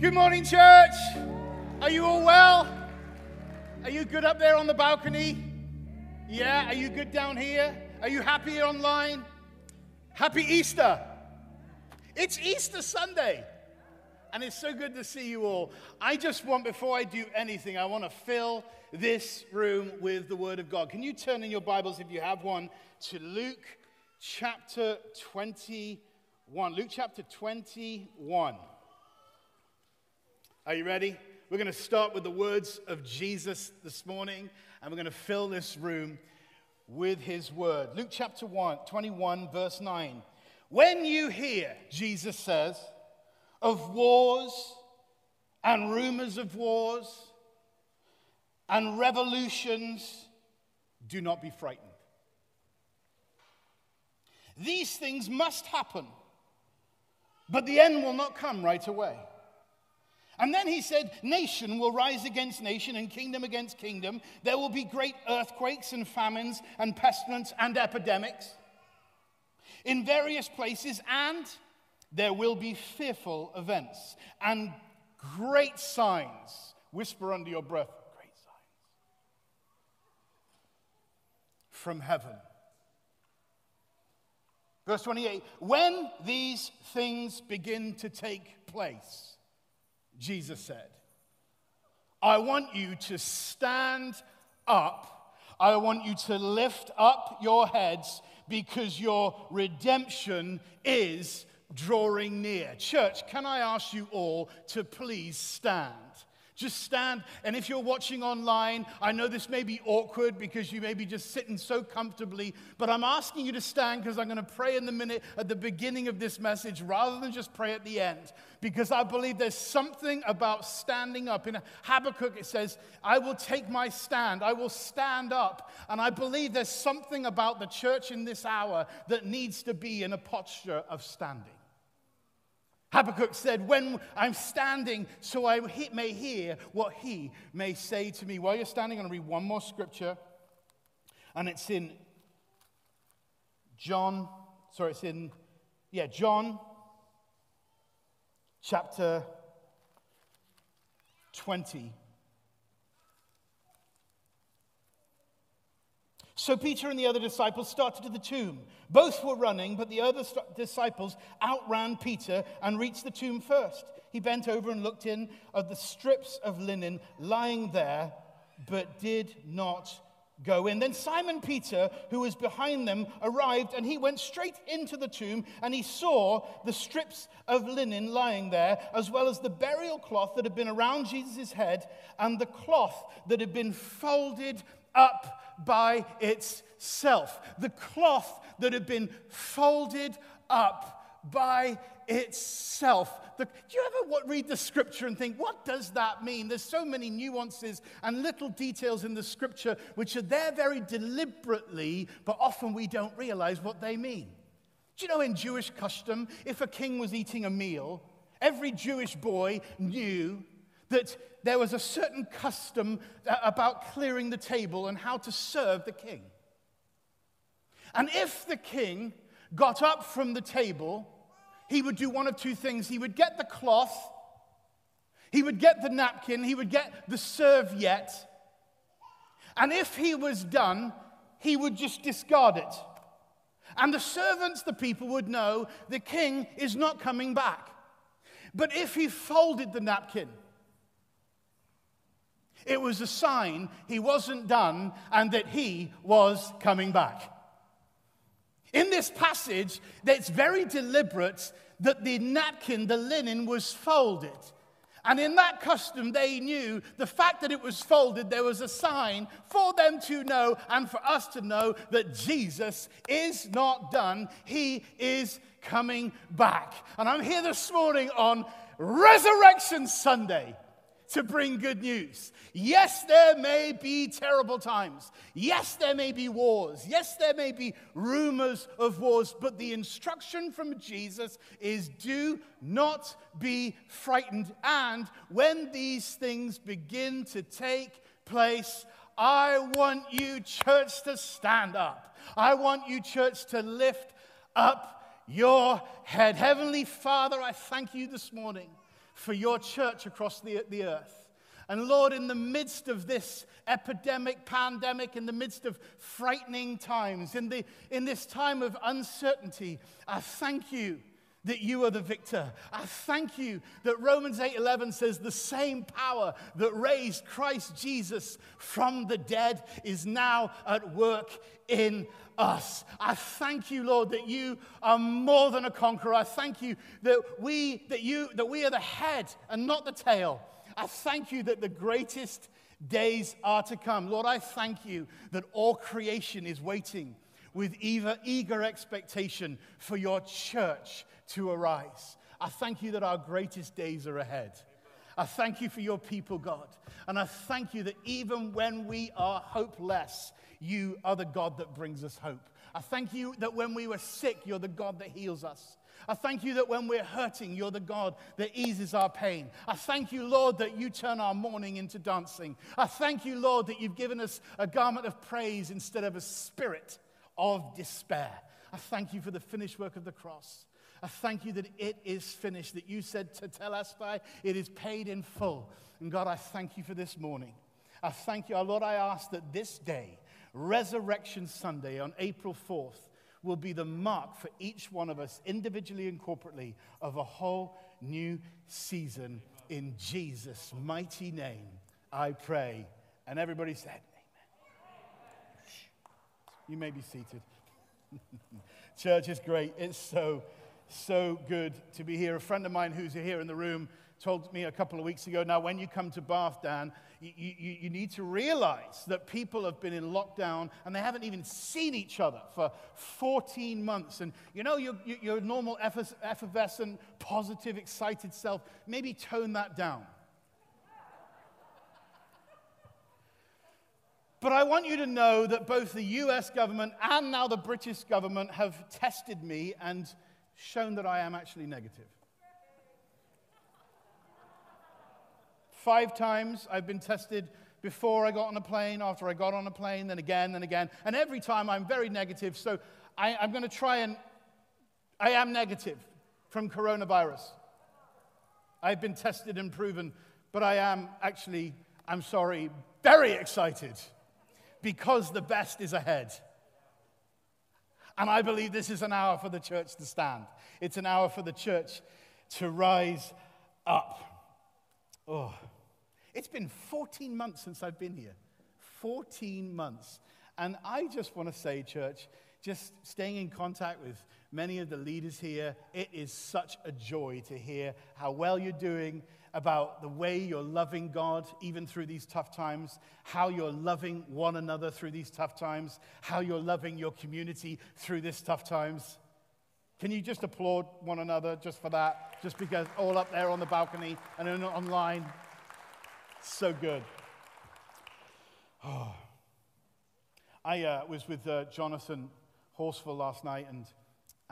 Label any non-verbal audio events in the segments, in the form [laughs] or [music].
Good morning, church. Are you all well? Are you good up there on the balcony? Yeah. Are you good down here? Are you happy online? Happy Easter. It's Easter Sunday. And it's so good to see you all. I just want, before I do anything, I want to fill this room with the Word of God. Can you turn in your Bibles, if you have one, to Luke chapter 21? Luke chapter 21. Are you ready? We're going to start with the words of Jesus this morning, and we're going to fill this room with his word. Luke chapter 1, 21, verse 9. When you hear, Jesus says, of wars and rumors of wars and revolutions, do not be frightened. These things must happen, but the end will not come right away. And then he said, Nation will rise against nation and kingdom against kingdom. There will be great earthquakes and famines and pestilence and epidemics in various places, and there will be fearful events and great signs. Whisper under your breath, great signs from heaven. Verse 28 When these things begin to take place, Jesus said, I want you to stand up. I want you to lift up your heads because your redemption is drawing near. Church, can I ask you all to please stand? Just stand. And if you're watching online, I know this may be awkward because you may be just sitting so comfortably, but I'm asking you to stand because I'm going to pray in the minute at the beginning of this message rather than just pray at the end. Because I believe there's something about standing up. In Habakkuk, it says, I will take my stand, I will stand up. And I believe there's something about the church in this hour that needs to be in a posture of standing. Habakkuk said, When I'm standing, so I may hear what he may say to me. While you're standing, I'm going to read one more scripture. And it's in John, sorry, it's in, yeah, John chapter 20. So Peter and the other disciples started to the tomb. Both were running, but the other st- disciples outran Peter and reached the tomb first. He bent over and looked in at the strips of linen lying there, but did not go in. Then Simon Peter, who was behind them, arrived and he went straight into the tomb and he saw the strips of linen lying there, as well as the burial cloth that had been around Jesus' head and the cloth that had been folded up by itself. The cloth that had been folded up by itself. The, do you ever read the scripture and think, what does that mean? There's so many nuances and little details in the scripture which are there very deliberately, but often we don't realize what they mean. Do you know in Jewish custom, if a king was eating a meal, every Jewish boy knew that there was a certain custom uh, about clearing the table and how to serve the king. And if the king got up from the table, he would do one of two things. He would get the cloth, he would get the napkin, he would get the serviette, and if he was done, he would just discard it. And the servants, the people, would know the king is not coming back. But if he folded the napkin, it was a sign he wasn't done and that he was coming back. In this passage, it's very deliberate that the napkin, the linen, was folded. And in that custom, they knew the fact that it was folded, there was a sign for them to know and for us to know that Jesus is not done. He is coming back. And I'm here this morning on Resurrection Sunday to bring good news. Yes, there may be terrible times. Yes, there may be wars. Yes, there may be rumors of wars. But the instruction from Jesus is do not be frightened. And when these things begin to take place, I want you, church, to stand up. I want you, church, to lift up your head. Heavenly Father, I thank you this morning for your church across the, the earth. And Lord, in the midst of this epidemic, pandemic, in the midst of frightening times, in, the, in this time of uncertainty, I thank you that you are the victor. I thank you that Romans 8:11 says the same power that raised Christ Jesus from the dead is now at work in us. I thank you, Lord, that you are more than a conqueror. I thank you that we that you that we are the head and not the tail. I thank you that the greatest days are to come. Lord, I thank you that all creation is waiting with eager, eager expectation for your church to arise. I thank you that our greatest days are ahead. I thank you for your people, God. And I thank you that even when we are hopeless, you are the God that brings us hope. I thank you that when we were sick, you're the God that heals us. I thank you that when we're hurting, you're the God that eases our pain. I thank you, Lord, that you turn our mourning into dancing. I thank you, Lord, that you've given us a garment of praise instead of a spirit of despair. I thank you for the finished work of the cross. I thank you that it is finished, that you said tetelestai, it is paid in full. And God, I thank you for this morning. I thank you, our Lord, I ask that this day, Resurrection Sunday on April 4th, will be the mark for each one of us, individually and corporately, of a whole new season. In Jesus' mighty name, I pray. And everybody said. You may be seated. [laughs] Church is great. It's so, so good to be here. A friend of mine who's here in the room told me a couple of weeks ago now, when you come to Bath, Dan, you, you, you, need to realize that people have been in lockdown and they haven't even seen each other for 14 months. And you know, your, your normal effervescent, positive, excited self, maybe tone that down. But I want you to know that both the US government and now the British government have tested me and shown that I am actually negative. Five times I've been tested before I got on a plane, after I got on a plane, then again, then again. And every time I'm very negative. So I, am going to try and, I am negative from coronavirus. I've been tested and proven, but I am actually, I'm sorry, very excited because the best is ahead. And I believe this is an hour for the church to stand. It's an hour for the church to rise up. Oh, it's been 14 months since I've been here. 14 months. And I just want to say, church, just staying in contact with many of the leaders here, it is such a joy to hear how well you're doing, about the way you're loving God even through these tough times, how you're loving one another through these tough times, how you're loving your community through these tough times. Can you just applaud one another just for that? Just because all up there on the balcony and online. So good. Oh. [sighs] I uh, was with uh, Jonathan Horsfall last night, and,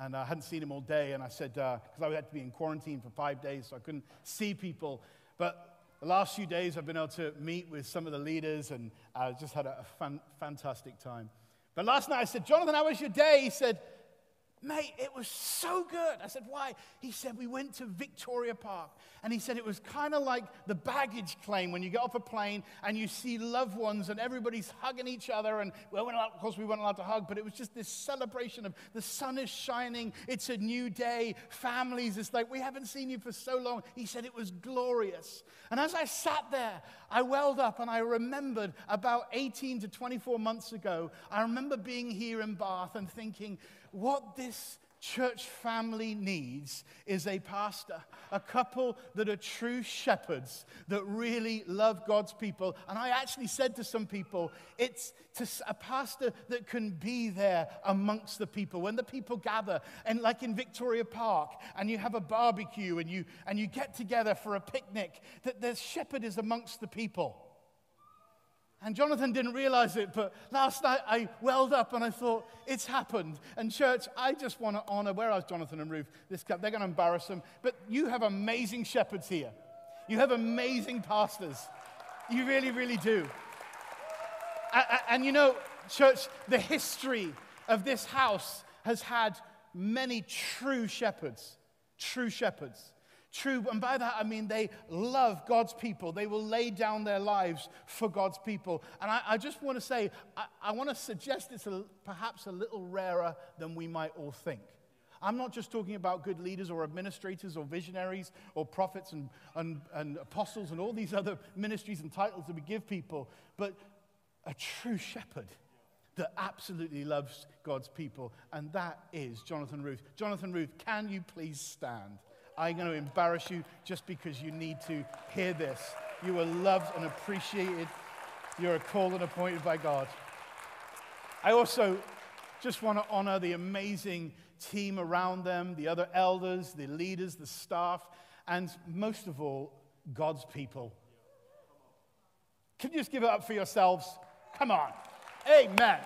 and I hadn't seen him all day. And I said, because uh, I had to be in quarantine for five days, so I couldn't see people. But the last few days, I've been able to meet with some of the leaders, and I just had a, a fan, fantastic time. But last night, I said, Jonathan, how was your day? He said, Mate, it was so good. I said, Why? He said, We went to Victoria Park. And he said it was kind of like the baggage claim when you get off a plane and you see loved ones and everybody's hugging each other. And, well, of course, we weren't allowed to hug, but it was just this celebration of the sun is shining. It's a new day. Families, it's like, We haven't seen you for so long. He said it was glorious. And as I sat there, I welled up and I remembered about 18 to 24 months ago, I remember being here in Bath and thinking, what this church family needs is a pastor, a couple that are true shepherds that really love God's people. And I actually said to some people, it's to a pastor that can be there amongst the people. When the people gather, and like in Victoria Park, and you have a barbecue and you, and you get together for a picnic, that the shepherd is amongst the people. And Jonathan didn't realize it, but last night I welled up and I thought, it's happened. And church, I just want to honor, where are Jonathan and Ruth? This cup, they're going to embarrass them. But you have amazing shepherds here. You have amazing pastors. You really, really do. And, and you know, church, the history of this house has had many true shepherds. True shepherds True, and by that I mean they love God's people. They will lay down their lives for God's people. And I, I just want to say, I, I want to suggest it's a, perhaps a little rarer than we might all think. I'm not just talking about good leaders or administrators or visionaries or prophets and, and, and apostles and all these other ministries and titles that we give people, but a true shepherd that absolutely loves God's people, and that is Jonathan Ruth. Jonathan Ruth, can you please stand? I'm going to embarrass you just because you need to hear this. You are loved and appreciated. You're called and appointed by God. I also just want to honor the amazing team around them, the other elders, the leaders, the staff, and most of all, God's people. Can you just give it up for yourselves? Come on. Amen.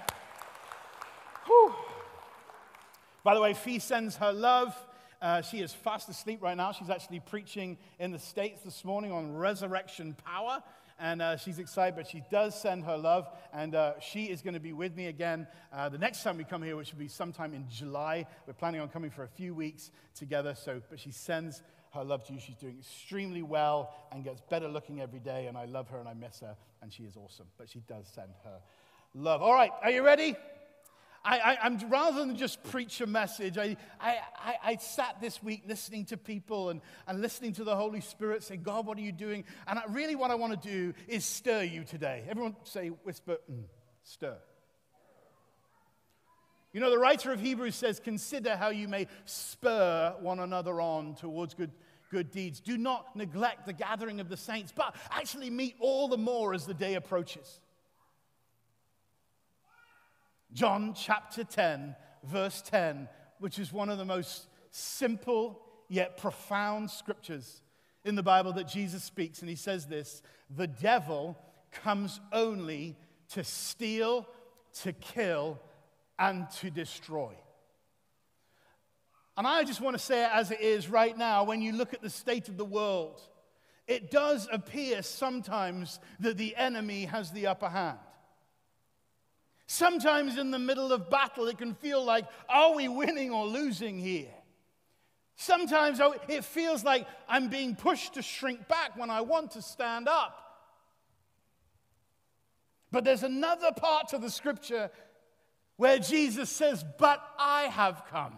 Whew. By the way, Fee sends her love. Uh, she is fast asleep right now. She's actually preaching in the States this morning on resurrection power. And uh, she's excited, but she does send her love. And uh, she is going to be with me again uh, the next time we come here, which will be sometime in July. We're planning on coming for a few weeks together. So, but she sends her love to you. She's doing extremely well and gets better looking every day. And I love her and I miss her. And she is awesome. But she does send her love. All right, are you ready? I, am rather than just preach a message, I, I, I, I, sat this week listening to people and, and listening to the Holy Spirit say, God, what are you doing? And I, really, what I want to do is stir you today. Everyone say, whisper, mm, stir. You know, the writer of Hebrews says, Consider how you may spur one another on towards good, good deeds. Do not neglect the gathering of the saints, but actually meet all the more as the day approaches. John chapter 10, verse 10, which is one of the most simple yet profound scriptures in the Bible that Jesus speaks. And he says this The devil comes only to steal, to kill, and to destroy. And I just want to say it as it is right now when you look at the state of the world. It does appear sometimes that the enemy has the upper hand. Sometimes in the middle of battle, it can feel like, are we winning or losing here? Sometimes oh, it feels like I'm being pushed to shrink back when I want to stand up. But there's another part to the scripture where Jesus says, But I have come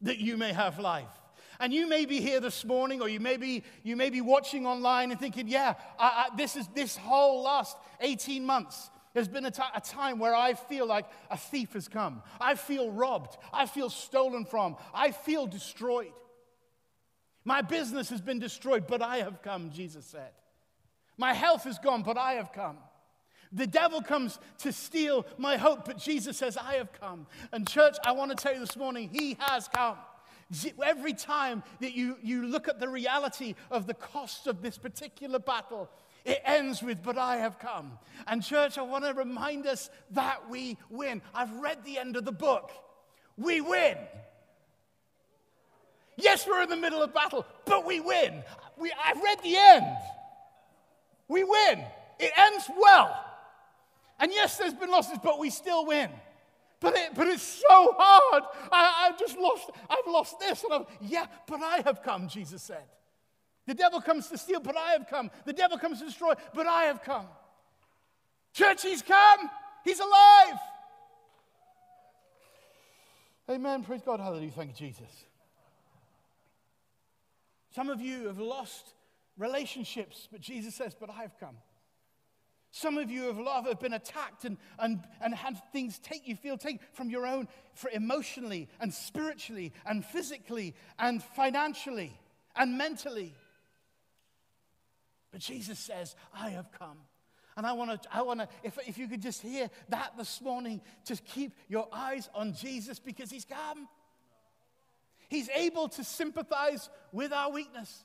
that you may have life. And you may be here this morning, or you may be, you may be watching online and thinking, yeah, I, I, this is this whole last 18 months. There's been a, t- a time where I feel like a thief has come. I feel robbed. I feel stolen from. I feel destroyed. My business has been destroyed, but I have come, Jesus said. My health is gone, but I have come. The devil comes to steal my hope, but Jesus says, I have come. And, church, I want to tell you this morning, He has come. Every time that you, you look at the reality of the cost of this particular battle, it ends with, But I have come. And, church, I want to remind us that we win. I've read the end of the book. We win. Yes, we're in the middle of battle, but we win. We, I've read the end. We win. It ends well. And yes, there's been losses, but we still win. But, it, but it's so hard. I, I've just lost, I've lost this. And I've, yeah, but I have come, Jesus said. The devil comes to steal, but I have come. The devil comes to destroy, but I have come. Church, he's come. He's alive. Amen. Praise God. Hallelujah. Thank you, Jesus. Some of you have lost relationships, but Jesus says, But I have come. Some of you have, loved, have been attacked and, and, and had things take you feel take from your own for emotionally and spiritually and physically and financially and mentally. But Jesus says, I have come. And I want to, I want to, if, if you could just hear that this morning, just keep your eyes on Jesus because he's come. He's able to sympathize with our weakness.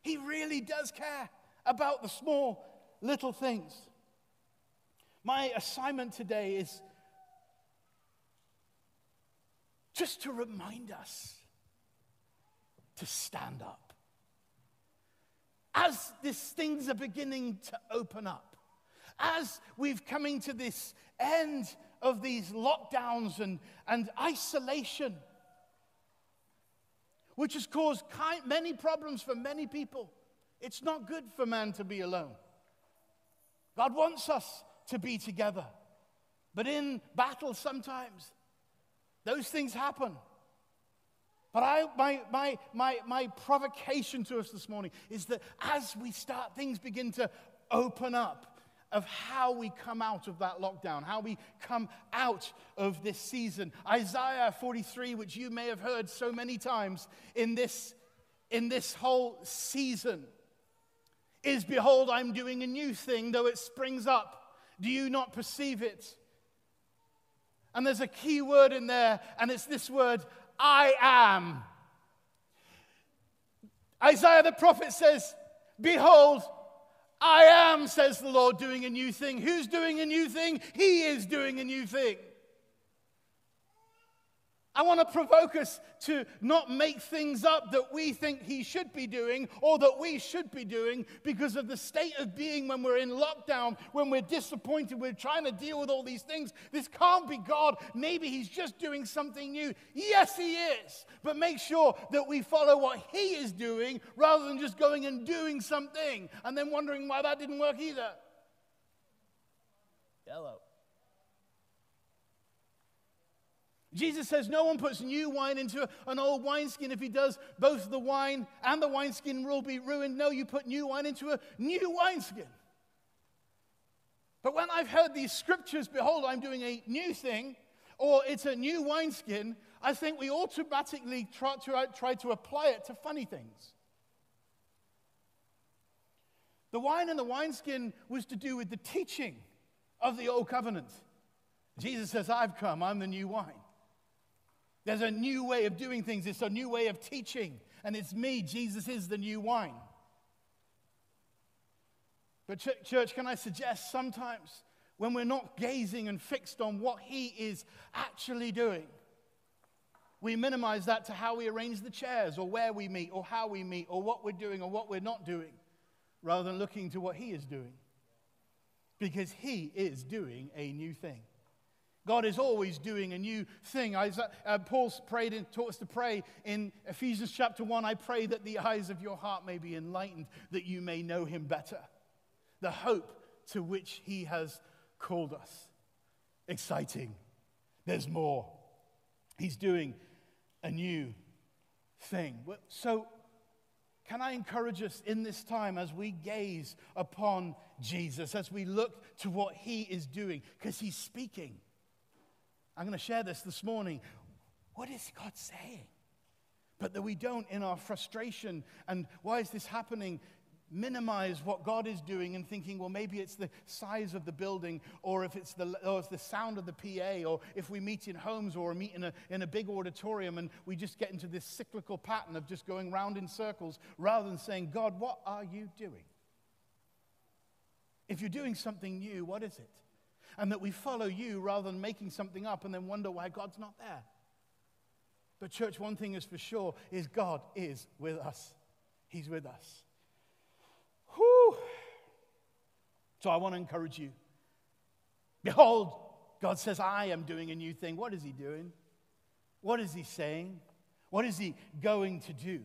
He really does care about the small little things. My assignment today is just to remind us to stand up as these things are beginning to open up, as we've coming to this end of these lockdowns and, and isolation, which has caused many problems for many people. It's not good for man to be alone. God wants us to be together. But in battle, sometimes those things happen. But I, my, my, my, my provocation to us this morning is that as we start, things begin to open up of how we come out of that lockdown, how we come out of this season. Isaiah 43, which you may have heard so many times in this, in this whole season, is Behold, I'm doing a new thing, though it springs up. Do you not perceive it? And there's a key word in there, and it's this word, I am. Isaiah the prophet says, Behold, I am, says the Lord, doing a new thing. Who's doing a new thing? He is doing a new thing. I want to provoke us to not make things up that we think he should be doing or that we should be doing because of the state of being when we're in lockdown, when we're disappointed, we're trying to deal with all these things. This can't be God. Maybe he's just doing something new. Yes, he is. But make sure that we follow what he is doing rather than just going and doing something and then wondering why that didn't work either. Hello. Jesus says no one puts new wine into an old wineskin. If he does, both the wine and the wineskin will be ruined. No, you put new wine into a new wineskin. But when I've heard these scriptures, behold, I'm doing a new thing, or it's a new wineskin, I think we automatically try to, try to apply it to funny things. The wine and the wineskin was to do with the teaching of the old covenant. Jesus says, I've come, I'm the new wine. There's a new way of doing things, it's a new way of teaching. And it's me, Jesus is the new wine. But, church, can I suggest sometimes when we're not gazing and fixed on what He is actually doing, we minimize that to how we arrange the chairs or where we meet or how we meet or what we're doing or what we're not doing, rather than looking to what He is doing. Because He is doing a new thing. God is always doing a new thing. uh, Paul prayed and taught us to pray in Ephesians chapter 1 I pray that the eyes of your heart may be enlightened, that you may know him better. The hope to which he has called us. Exciting. There's more. He's doing a new thing. So, can I encourage us in this time as we gaze upon Jesus, as we look to what he is doing? Because he's speaking. I'm going to share this this morning. What is God saying? But that we don't, in our frustration and why is this happening, minimize what God is doing and thinking, well, maybe it's the size of the building, or if it's the, or it's the sound of the PA, or if we meet in homes or meet in a, in a big auditorium and we just get into this cyclical pattern of just going round in circles rather than saying, God, what are you doing? If you're doing something new, what is it? And that we follow you rather than making something up and then wonder why God's not there. But, church, one thing is for sure is God is with us. He's with us. Whew. So I want to encourage you. Behold, God says, I am doing a new thing. What is He doing? What is He saying? What is He going to do?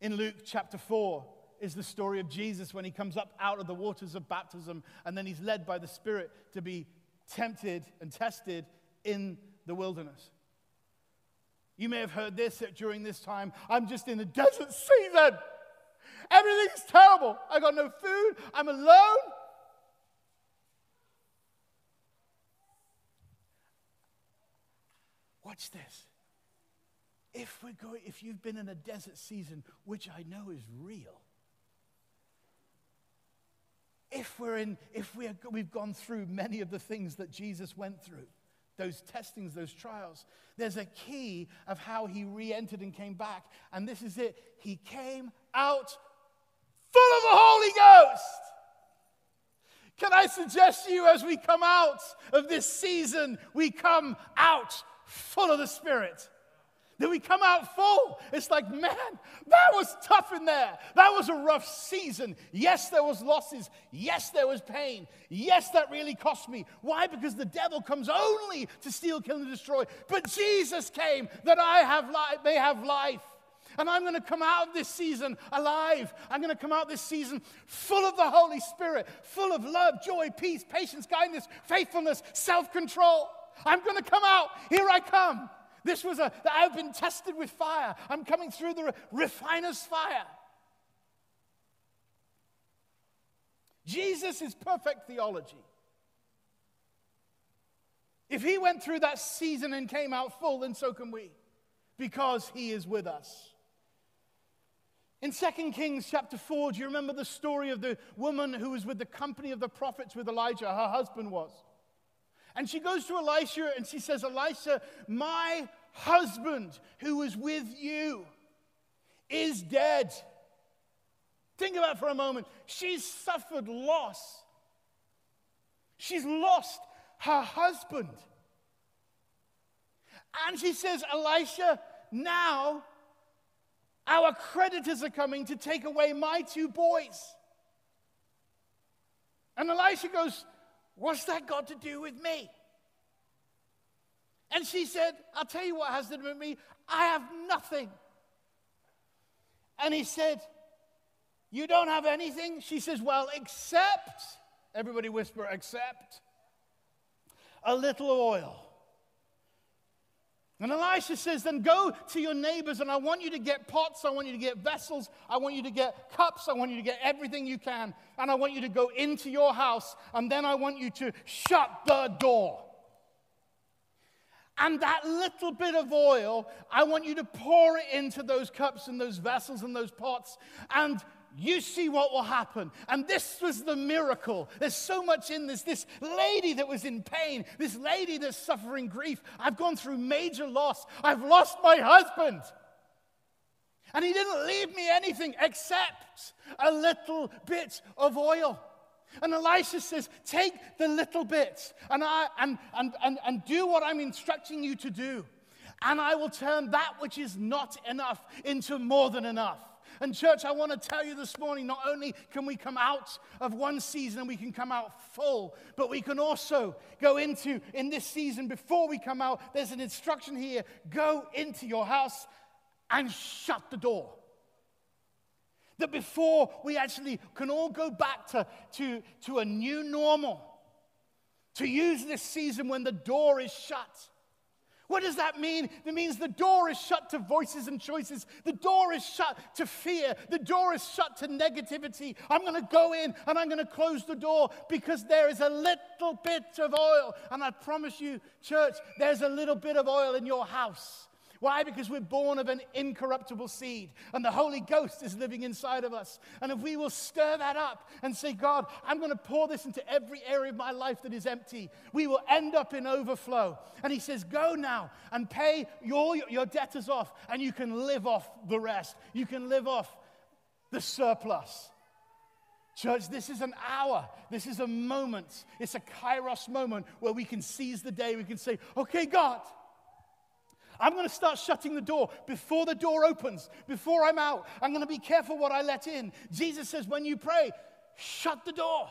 In Luke chapter 4, is the story of Jesus when he comes up out of the waters of baptism and then he's led by the Spirit to be tempted and tested in the wilderness. You may have heard this during this time. I'm just in the desert season. Everything's terrible. I got no food. I'm alone. Watch this. If we're going, if you've been in a desert season, which I know is real, if we're in, if we are, we've gone through many of the things that Jesus went through, those testings, those trials, there's a key of how he re entered and came back. And this is it. He came out full of the Holy Ghost. Can I suggest to you as we come out of this season, we come out full of the Spirit? That we come out full. It's like, man, that was tough in there. That was a rough season. Yes, there was losses. Yes, there was pain. Yes, that really cost me. Why? Because the devil comes only to steal, kill, and destroy. But Jesus came that I have life, may have life. And I'm going to come out of this season alive. I'm going to come out this season full of the Holy Spirit, full of love, joy, peace, patience, kindness, faithfulness, self control. I'm going to come out. Here I come. This was a, I've been tested with fire. I'm coming through the refiner's fire. Jesus is perfect theology. If he went through that season and came out full, then so can we, because he is with us. In 2 Kings chapter 4, do you remember the story of the woman who was with the company of the prophets with Elijah? Her husband was. And she goes to Elisha and she says, Elisha, my husband who was with you is dead. Think about for a moment. She's suffered loss. She's lost her husband. And she says, Elisha, now our creditors are coming to take away my two boys. And Elisha goes, What's that got to do with me? And she said, I'll tell you what has to do with me. I have nothing. And he said, You don't have anything? She says, Well, except, everybody whisper, except a little oil. And Elisha says, Then go to your neighbors, and I want you to get pots, I want you to get vessels, I want you to get cups, I want you to get everything you can, and I want you to go into your house, and then I want you to shut the door. And that little bit of oil, I want you to pour it into those cups and those vessels and those pots. And you see what will happen. And this was the miracle. There's so much in this. This lady that was in pain, this lady that's suffering grief. I've gone through major loss. I've lost my husband. And he didn't leave me anything except a little bit of oil. And Elisha says, Take the little bit and, I, and, and, and, and do what I'm instructing you to do. And I will turn that which is not enough into more than enough. And, church, I want to tell you this morning not only can we come out of one season and we can come out full, but we can also go into, in this season, before we come out, there's an instruction here go into your house and shut the door. That before we actually can all go back to, to, to a new normal, to use this season when the door is shut what does that mean? It means the door is shut to voices and choices. The door is shut to fear. The door is shut to negativity. I'm going to go in and I'm going to close the door because there is a little bit of oil. And I promise you, church, there's a little bit of oil in your house. Why? Because we're born of an incorruptible seed, and the Holy Ghost is living inside of us. And if we will stir that up and say, God, I'm going to pour this into every area of my life that is empty, we will end up in overflow. And He says, Go now and pay your, your debtors off, and you can live off the rest. You can live off the surplus. Church, this is an hour. This is a moment. It's a kairos moment where we can seize the day. We can say, okay, God, I'm going to start shutting the door before the door opens, before I'm out. I'm going to be careful what I let in. Jesus says, when you pray, shut the door,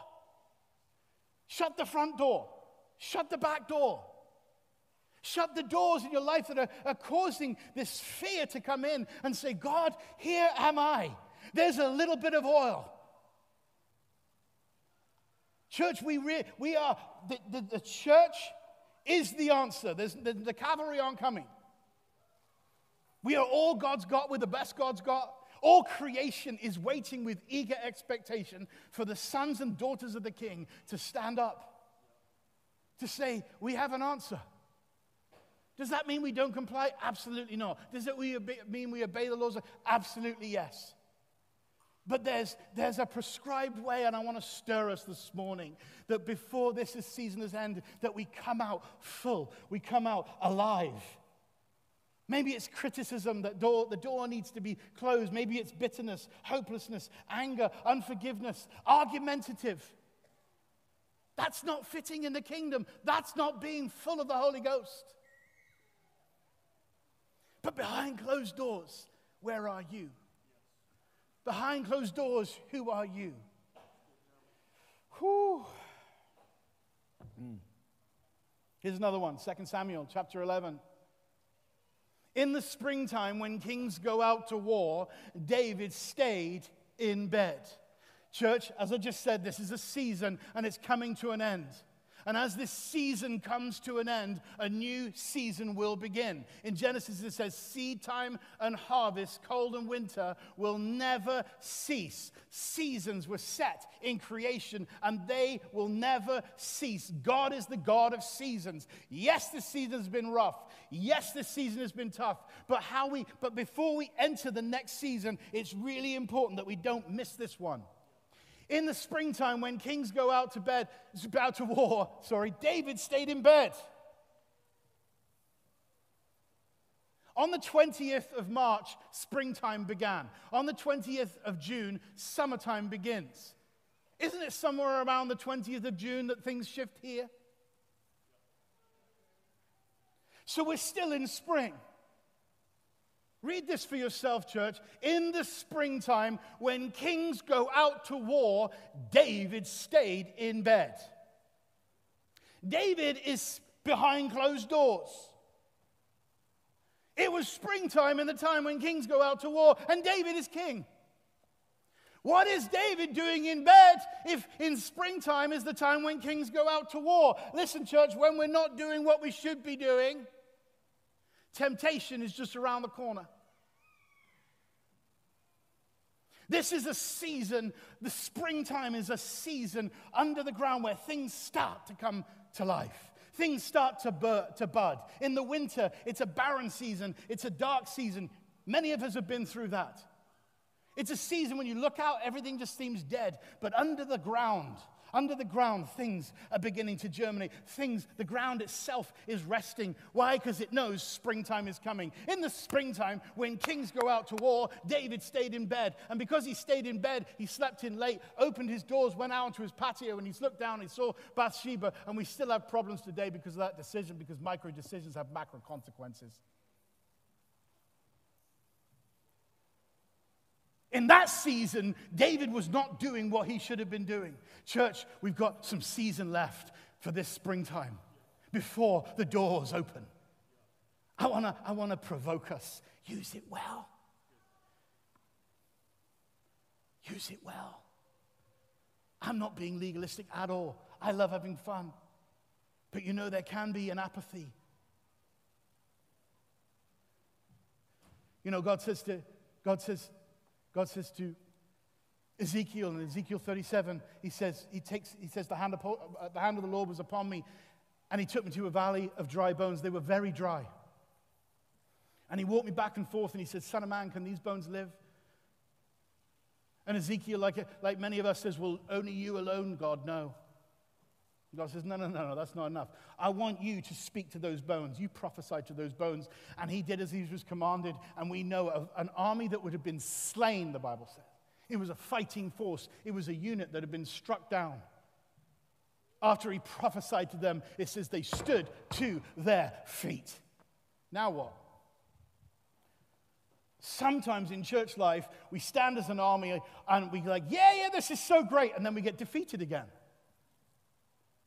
shut the front door, shut the back door. Shut the doors in your life that are, are causing this fear to come in and say, God, here am I. There's a little bit of oil. Church, we, re- we are, the, the, the, church is the answer. There's, the, the cavalry aren't coming. We are all God's got, we're the best God's got. All creation is waiting with eager expectation for the sons and daughters of the king to stand up, to say, We have an answer. Does that mean we don't comply? Absolutely not. Does it mean we obey the laws? Absolutely yes. But there's, there's a prescribed way, and I want to stir us this morning that before this season has ended, that we come out full, we come out alive. Maybe it's criticism that door, the door needs to be closed. Maybe it's bitterness, hopelessness, anger, unforgiveness, argumentative. That's not fitting in the kingdom. That's not being full of the Holy Ghost. But behind closed doors, where are you? Behind closed doors, who are you? Whew. Mm. Here's another one 2 Samuel chapter 11. In the springtime, when kings go out to war, David stayed in bed. Church, as I just said, this is a season and it's coming to an end. And as this season comes to an end, a new season will begin. In Genesis, it says, Seed time and harvest, cold and winter will never cease. Seasons were set in creation and they will never cease. God is the God of seasons. Yes, this season has been rough. Yes, this season has been tough. But how we but before we enter the next season, it's really important that we don't miss this one. In the springtime, when kings go out to bed, out to war, sorry, David stayed in bed. On the 20th of March, springtime began. On the 20th of June, summertime begins. Isn't it somewhere around the 20th of June that things shift here? So we're still in spring. Read this for yourself, church. In the springtime, when kings go out to war, David stayed in bed. David is behind closed doors. It was springtime in the time when kings go out to war, and David is king. What is David doing in bed if in springtime is the time when kings go out to war? Listen, church, when we're not doing what we should be doing, temptation is just around the corner. This is a season, the springtime is a season under the ground where things start to come to life. Things start to, bur- to bud. In the winter, it's a barren season, it's a dark season. Many of us have been through that. It's a season when you look out, everything just seems dead. But under the ground, under the ground, things are beginning to germinate. Things, the ground itself is resting. Why? Because it knows springtime is coming. In the springtime, when kings go out to war, David stayed in bed. And because he stayed in bed, he slept in late, opened his doors, went out onto his patio, and he looked down and he saw Bathsheba. And we still have problems today because of that decision, because micro decisions have macro consequences. In that season, David was not doing what he should have been doing. Church, we've got some season left for this springtime before the doors open. I want to I wanna provoke us. Use it well. Use it well. I'm not being legalistic at all. I love having fun. But you know, there can be an apathy. You know, God says to, God says, God says to Ezekiel in Ezekiel 37, he says, he takes, he says, the hand, of, uh, the hand of the Lord was upon me, and he took me to a valley of dry bones. They were very dry. And he walked me back and forth, and he said, Son of man, can these bones live? And Ezekiel, like, like many of us, says, Well, only you alone, God, no. God says, No, no, no, no, that's not enough. I want you to speak to those bones. You prophesied to those bones. And he did as he was commanded. And we know of an army that would have been slain, the Bible says. It was a fighting force, it was a unit that had been struck down. After he prophesied to them, it says they stood to their feet. Now what? Sometimes in church life, we stand as an army and we like, yeah, yeah, this is so great. And then we get defeated again.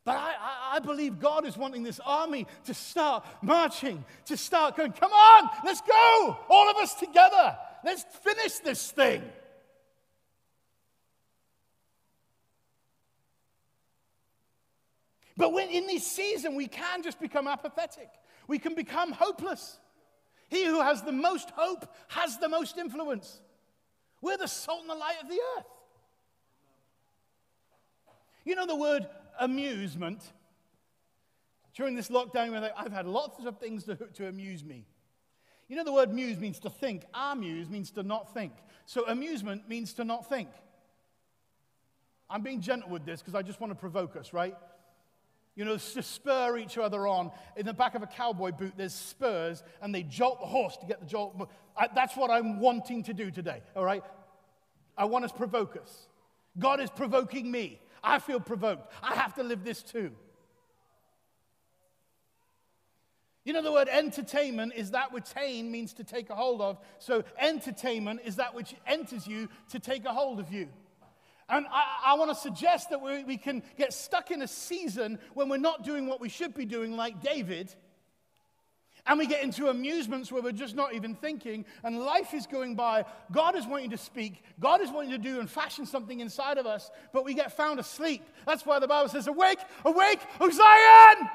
But I, I, believe God is wanting this army to start marching, to start going, come on, let's go, all of us together. Let's finish this thing. But when in this season, we can just become apathetic. We can become hopeless. He who has the most hope has the most influence. We're the salt and the light of the earth. You know the word amusement. During this lockdown, I've had lots of things to, to amuse me. You know, the word muse means to think. Amuse means to not think. So amusement means to not think. I'm being gentle with this because I just want to provoke us, right? You know, to spur each other on. In the back of a cowboy boot, there's spurs, and they jolt the horse to get the jolt. I, that's what I'm wanting to do today, all right? I want us to provoke us. God is provoking me. I feel provoked. I have to live this too. You know, the word entertainment is that which tain means to take a hold of. So, entertainment is that which enters you to take a hold of you. And I, I want to suggest that we, we can get stuck in a season when we're not doing what we should be doing, like David. And we get into amusements where we're just not even thinking, and life is going by. God is wanting to speak, God is wanting to do and fashion something inside of us, but we get found asleep. That's why the Bible says, Awake, awake, O Zion!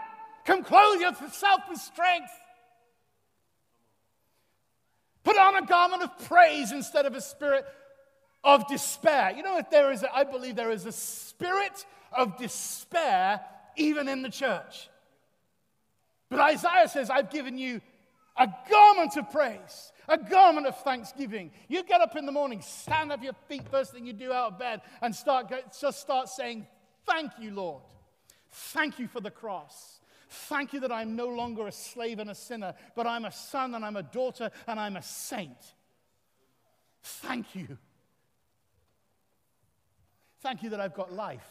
Come clothe yourself with strength. Put on a garment of praise instead of a spirit of despair. You know, if there is, a, I believe there is a spirit of despair even in the church. But Isaiah says, I've given you a garment of praise, a garment of thanksgiving. You get up in the morning, stand up your feet, first thing you do out of bed, and start, just start saying, Thank you, Lord. Thank you for the cross. Thank you that I'm no longer a slave and a sinner, but I'm a son and I'm a daughter and I'm a saint. Thank you. Thank you that I've got life.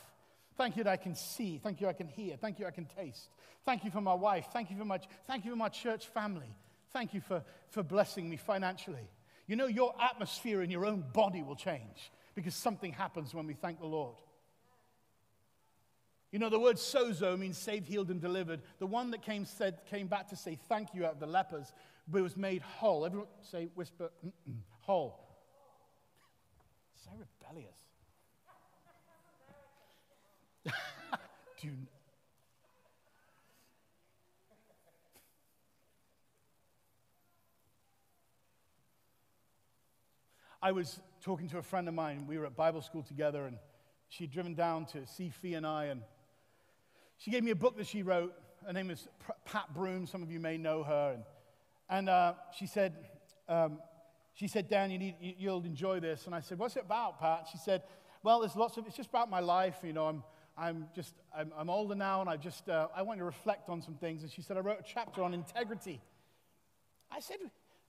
Thank you that I can see. Thank you I can hear. Thank you I can taste. Thank you for my wife. Thank you for my, thank you for my church family. Thank you for, for blessing me financially. You know, your atmosphere in your own body will change because something happens when we thank the Lord. You know, the word sozo means saved, healed, and delivered. The one that came, said, came back to say thank you out of the lepers, but was made whole. Everyone say, whisper, whole. So rebellious. [laughs] Do I was talking to a friend of mine. We were at Bible school together, and she'd driven down to see Fee and I, and she gave me a book that she wrote. Her name is Pat Broom. Some of you may know her. And, and uh, she said, um, she said, Dan, you need, you'll enjoy this. And I said, what's it about, Pat? She said, well, there's lots of, it's just about my life. You know, I'm, I'm just, I'm, I'm older now, and I just, uh, I want to reflect on some things. And she said, I wrote a chapter on integrity. I said,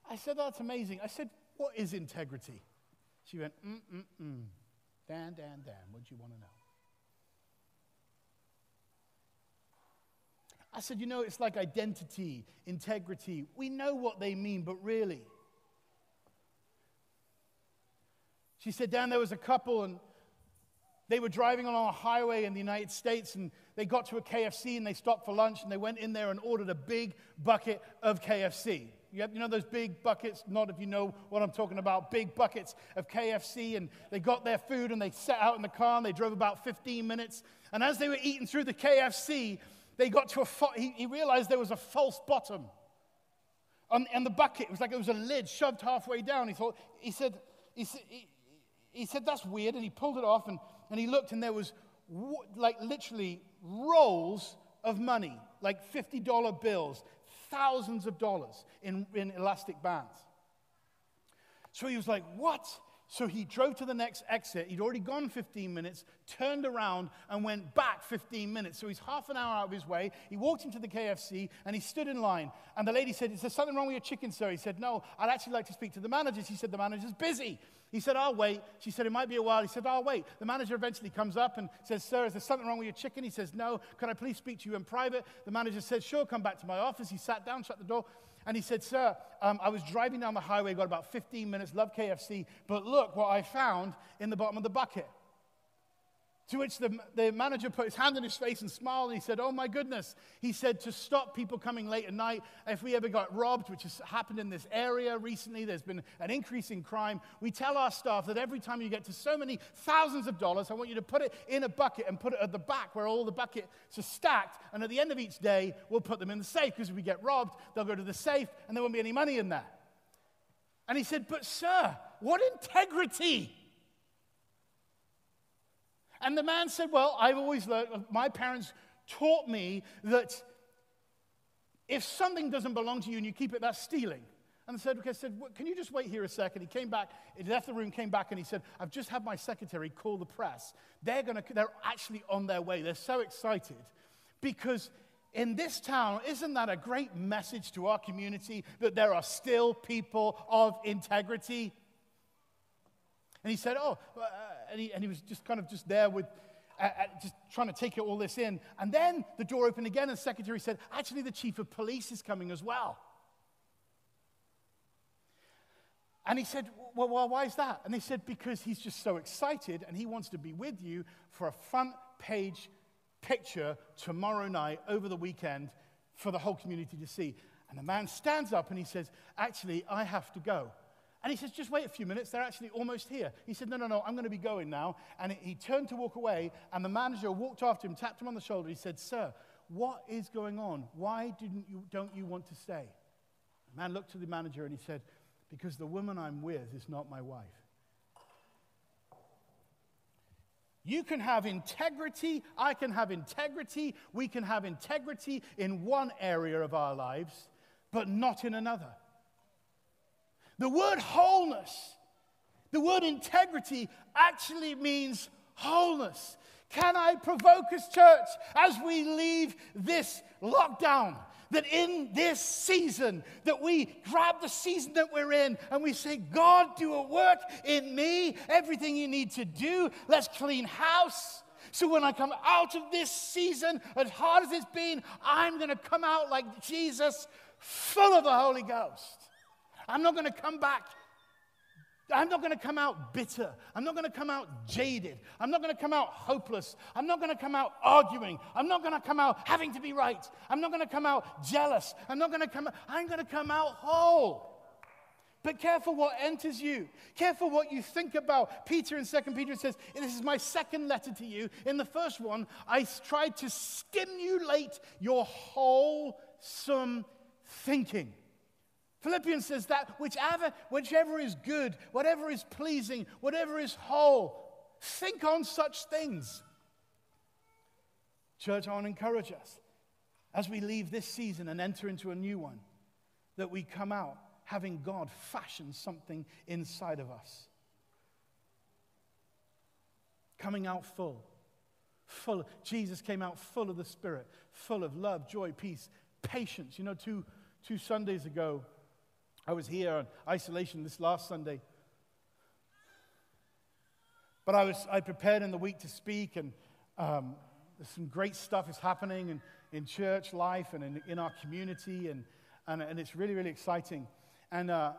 I said, that's amazing. I said, what is integrity? She went, mm, mm, mm. Dan, Dan, Dan, what do you want to know? I said, you know, it's like identity, integrity. We know what they mean, but really. She said, Dan, there was a couple and they were driving along a highway in the United States and they got to a KFC and they stopped for lunch and they went in there and ordered a big bucket of KFC. You, have, you know those big buckets? Not if you know what I'm talking about. Big buckets of KFC. And they got their food and they sat out in the car and they drove about 15 minutes. And as they were eating through the KFC, they got to a, fo- he, he realized there was a false bottom. On, and the bucket, it was like it was a lid shoved halfway down. He thought, he said, he, he, he said, that's weird. And he pulled it off and, and he looked and there was like literally rolls of money, like $50 bills, thousands of dollars in, in elastic bands. So he was like, what? So he drove to the next exit. He'd already gone 15 minutes, turned around, and went back 15 minutes. So he's half an hour out of his way. He walked into the KFC and he stood in line. And the lady said, Is there something wrong with your chicken, sir? He said, No, I'd actually like to speak to the manager. She said, The manager's busy. He said, I'll wait. She said, It might be a while. He said, I'll wait. The manager eventually comes up and says, Sir, is there something wrong with your chicken? He says, No. Can I please speak to you in private? The manager said, Sure, come back to my office. He sat down, shut the door. And he said, Sir, um, I was driving down the highway, got about 15 minutes, love KFC, but look what I found in the bottom of the bucket. To which the, the manager put his hand on his face and smiled, and he said, Oh my goodness. He said, To stop people coming late at night, if we ever got robbed, which has happened in this area recently, there's been an increase in crime. We tell our staff that every time you get to so many thousands of dollars, I want you to put it in a bucket and put it at the back where all the buckets are stacked. And at the end of each day, we'll put them in the safe because if we get robbed, they'll go to the safe and there won't be any money in there. And he said, But sir, what integrity! And the man said, Well, I've always learned, my parents taught me that if something doesn't belong to you and you keep it, that's stealing. And okay, I said, can you just wait here a second? He came back, he left the room, came back, and he said, I've just had my secretary call the press. They're gonna, they're actually on their way. They're so excited because in this town, isn't that a great message to our community that there are still people of integrity? And he said, Oh, uh, and, he, and he was just kind of just there with, uh, uh, just trying to take all this in. And then the door opened again, and the secretary said, Actually, the chief of police is coming as well. And he said, well, well, why is that? And they said, Because he's just so excited and he wants to be with you for a front page picture tomorrow night over the weekend for the whole community to see. And the man stands up and he says, Actually, I have to go. And he says, Just wait a few minutes. They're actually almost here. He said, No, no, no, I'm going to be going now. And he turned to walk away, and the manager walked after him, tapped him on the shoulder. He said, Sir, what is going on? Why didn't you, don't you want to stay? The man looked to the manager and he said, Because the woman I'm with is not my wife. You can have integrity, I can have integrity, we can have integrity in one area of our lives, but not in another. The word wholeness, the word integrity actually means wholeness. Can I provoke us, church, as we leave this lockdown? That in this season, that we grab the season that we're in and we say, God, do a work in me, everything you need to do. Let's clean house. So when I come out of this season, as hard as it's been, I'm going to come out like Jesus, full of the Holy Ghost. I'm not going to come back. I'm not going to come out bitter. I'm not going to come out jaded. I'm not going to come out hopeless. I'm not going to come out arguing. I'm not going to come out having to be right. I'm not going to come out jealous. I'm not going to come out, I'm going to come out whole. But careful what enters you. Careful what you think about. Peter in 2 Peter says, This is my second letter to you. In the first one, I tried to stimulate your wholesome thinking. Philippians says that whichever, whichever is good, whatever is pleasing, whatever is whole, think on such things. Church, I want to encourage us as we leave this season and enter into a new one that we come out having God fashion something inside of us. Coming out full. Full. Jesus came out full of the Spirit, full of love, joy, peace, patience. You know, two, two Sundays ago, I was here on isolation this last Sunday. But I, was, I prepared in the week to speak, and um, some great stuff is happening in, in church life and in, in our community, and, and, and it's really, really exciting. And uh,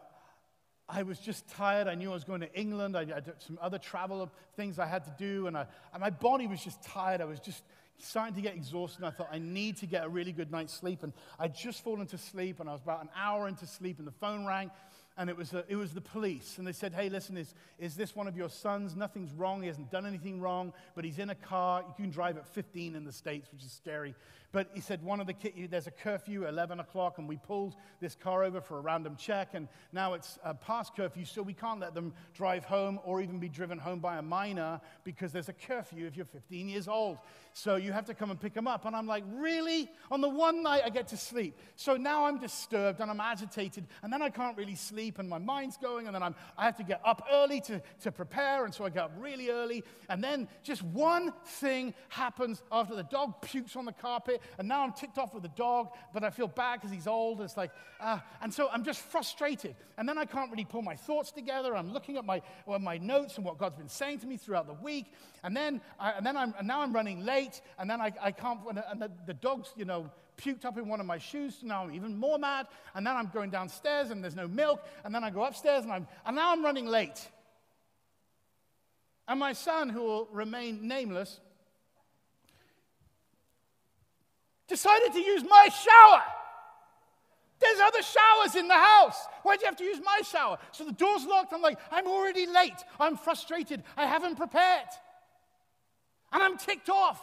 I was just tired. I knew I was going to England. I, I had some other travel things I had to do, and, I, and my body was just tired. I was just starting to get exhausted, and I thought, I need to get a really good night's sleep. And I'd just fallen to sleep, and I was about an hour into sleep, and the phone rang, and it was, a, it was the police. And they said, Hey, listen, is, is this one of your sons? Nothing's wrong. He hasn't done anything wrong, but he's in a car. You can drive at 15 in the States, which is scary. But he said, one of the kids, there's a curfew, 11 o'clock, and we pulled this car over for a random check, and now it's uh, past curfew, so we can't let them drive home or even be driven home by a minor because there's a curfew if you're 15 years old. So you have to come and pick them up. And I'm like, really? On the one night I get to sleep. So now I'm disturbed and I'm agitated, and then I can't really sleep, and my mind's going, and then I'm, I have to get up early to, to prepare, and so I get up really early. And then just one thing happens after the dog pukes on the carpet and now I'm ticked off with the dog, but I feel bad because he's old. It's like, uh, and so I'm just frustrated. And then I can't really pull my thoughts together. I'm looking at my, well, my notes and what God's been saying to me throughout the week. And then, I, and then I'm, and now I'm running late, and then I, I can't, and the, the dog's, you know, puked up in one of my shoes. So now I'm even more mad. And then I'm going downstairs and there's no milk. And then I go upstairs and, I'm, and now I'm running late. And my son, who will remain nameless, decided to use my shower. There's other showers in the house. Why do you have to use my shower? So the door's locked. I'm like, I'm already late. I'm frustrated. I haven't prepared. And I'm ticked off.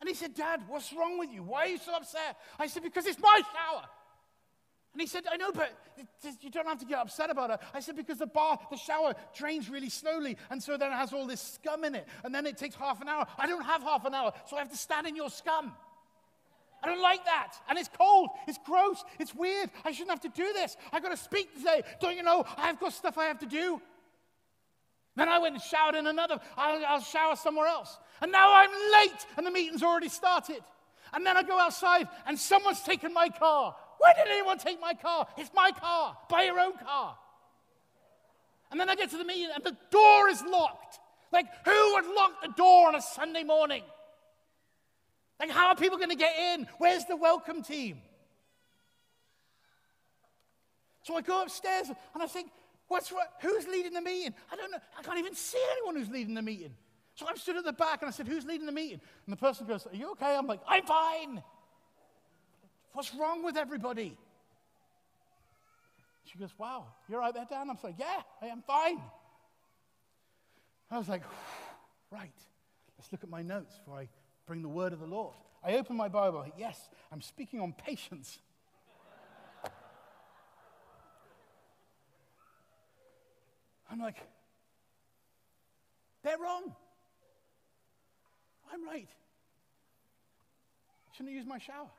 And he said, Dad, what's wrong with you? Why are you so upset? I said, Because it's my shower. And he said, I know, but you don't have to get upset about it. I said, because the bar, the shower drains really slowly. And so then it has all this scum in it. And then it takes half an hour. I don't have half an hour, so I have to stand in your scum. I don't like that. And it's cold. It's gross. It's weird. I shouldn't have to do this. I've got to speak today. Don't you know? I've got stuff I have to do. Then I went and showered in another. I'll, I'll shower somewhere else. And now I'm late and the meeting's already started. And then I go outside and someone's taken my car. Why did anyone take my car? It's my car. Buy your own car. And then I get to the meeting and the door is locked. Like, who would lock the door on a Sunday morning? Like, how are people going to get in? Where's the welcome team? So I go upstairs and I think, what's what? Who's leading the meeting? I don't know. I can't even see anyone who's leading the meeting. So I'm stood at the back and I said, Who's leading the meeting? And the person goes, Are you okay? I'm like, I'm fine. What's wrong with everybody? She goes, Wow, you're right there, Dan? I'm like, Yeah, I am fine. I was like, [sighs] Right, let's look at my notes before I bring the word of the Lord. I open my Bible. Yes, I'm speaking on patience. I'm like, they're wrong. I'm right. Shouldn't have used my shower.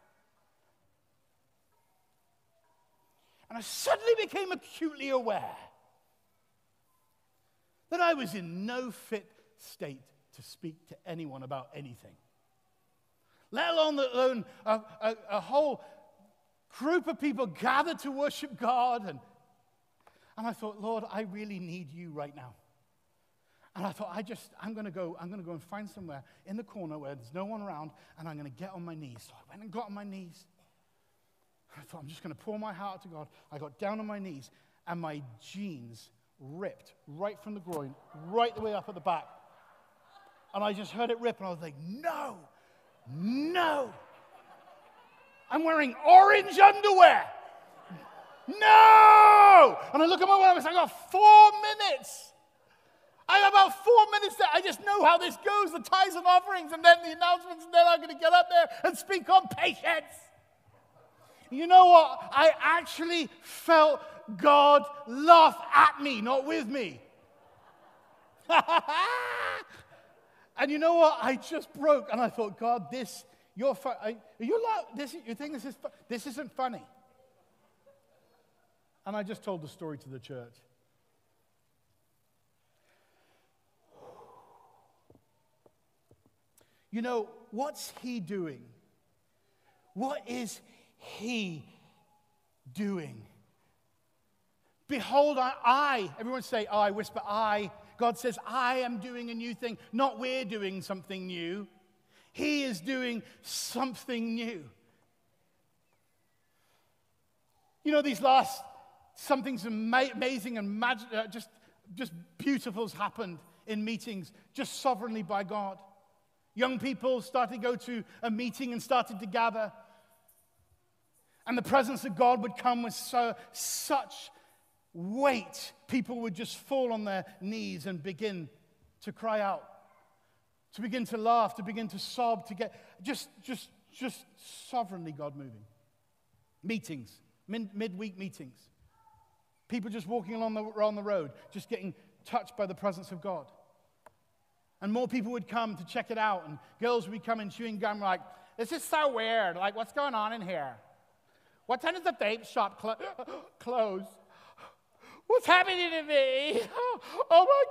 And I suddenly became acutely aware that I was in no fit state to speak to anyone about anything, let alone, alone a, a, a whole group of people gathered to worship God. And, and I thought, Lord, I really need you right now. And I thought, I just, I'm going to go, I'm going to go and find somewhere in the corner where there's no one around, and I'm going to get on my knees. So I went and got on my knees. I thought, I'm just going to pour my heart out to God. I got down on my knees, and my jeans ripped right from the groin, right the way up at the back. And I just heard it rip, and I was like, no, no. I'm wearing orange underwear. No! And I look at my watch, I've got four minutes. I have about four minutes there. I just know how this goes the tithes and offerings, and then the announcements, and then I'm going to get up there and speak on patience. You know what? I actually felt God laugh at me, not with me. [laughs] and you know what? I just broke, and I thought, God, this, you're, fu- are you la- this, you think this is, fu- this isn't funny? And I just told the story to the church. You know, what's he doing? What is he doing? Behold, I, I, everyone say I, whisper I. God says, I am doing a new thing, not we're doing something new. He is doing something new. You know, these last, something's amazing and magic, uh, just, just beautiful's happened in meetings, just sovereignly by God. Young people started to go to a meeting and started to gather. And the presence of God would come with so, such weight, people would just fall on their knees and begin to cry out, to begin to laugh, to begin to sob, to get just, just, just sovereignly God moving. Meetings, mid- midweek meetings. People just walking along the, the road, just getting touched by the presence of God. And more people would come to check it out, and girls would be coming chewing gum like, this is so weird. Like, what's going on in here? What time does the vape shop cl- [gasps] close? What's happening to me? [laughs] Oh my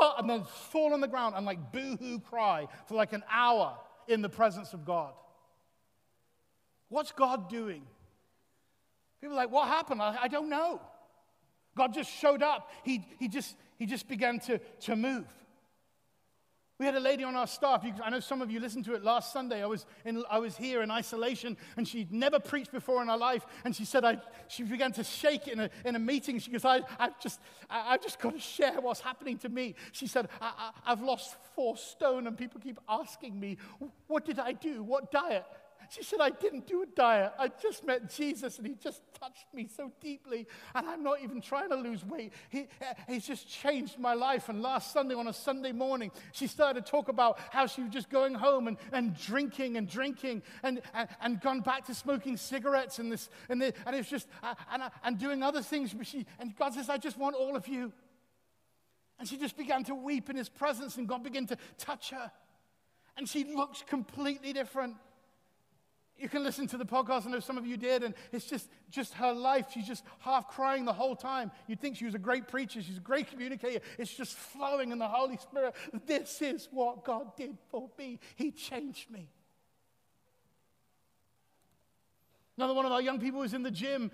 God. And then fall on the ground and like boo hoo cry for like an hour in the presence of God. What's God doing? People are like, what happened? I, I don't know. God just showed up. He, he, just, he just began to, to move. We had a lady on our staff. I know some of you listened to it last Sunday. I was, in, I was here in isolation, and she'd never preached before in her life. And she said, I, she began to shake in a, in a meeting. She goes, I, I've, just, I, have just got to share what's happening to me. She said, I, I, I've lost four stone, and people keep asking me, What did I do? What diet? She said, I didn't do a diet. I just met Jesus and he just touched me so deeply. And I'm not even trying to lose weight. He, eh, he's just changed my life. And last Sunday, on a Sunday morning, she started to talk about how she was just going home and, and drinking and drinking and, and, and gone back to smoking cigarettes and this and, this, and it's just uh, and, uh, and doing other things. But she, and God says, I just want all of you. And she just began to weep in his presence, and God began to touch her. And she looks completely different. You can listen to the podcast. I know some of you did, and it's just, just her life. She's just half crying the whole time. You'd think she was a great preacher. She's a great communicator. It's just flowing in the Holy Spirit. This is what God did for me. He changed me. Another one of our young people was in the gym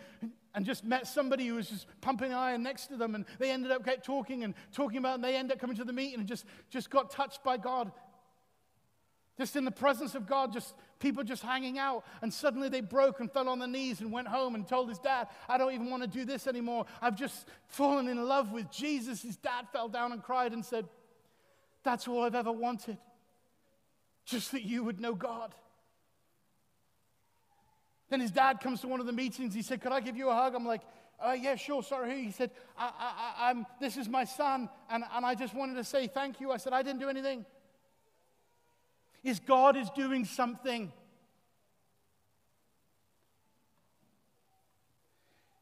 and just met somebody who was just pumping iron next to them, and they ended up talking and talking about, and they ended up coming to the meeting and just, just got touched by God. Just in the presence of God, just people just hanging out. And suddenly they broke and fell on their knees and went home and told his dad, I don't even want to do this anymore. I've just fallen in love with Jesus. His dad fell down and cried and said, That's all I've ever wanted. Just that you would know God. Then his dad comes to one of the meetings. He said, Could I give you a hug? I'm like, uh, yeah, sure, sorry. He said, "I—I—I'm. This is my son, and, and I just wanted to say thank you. I said, I didn't do anything. Is God is doing something.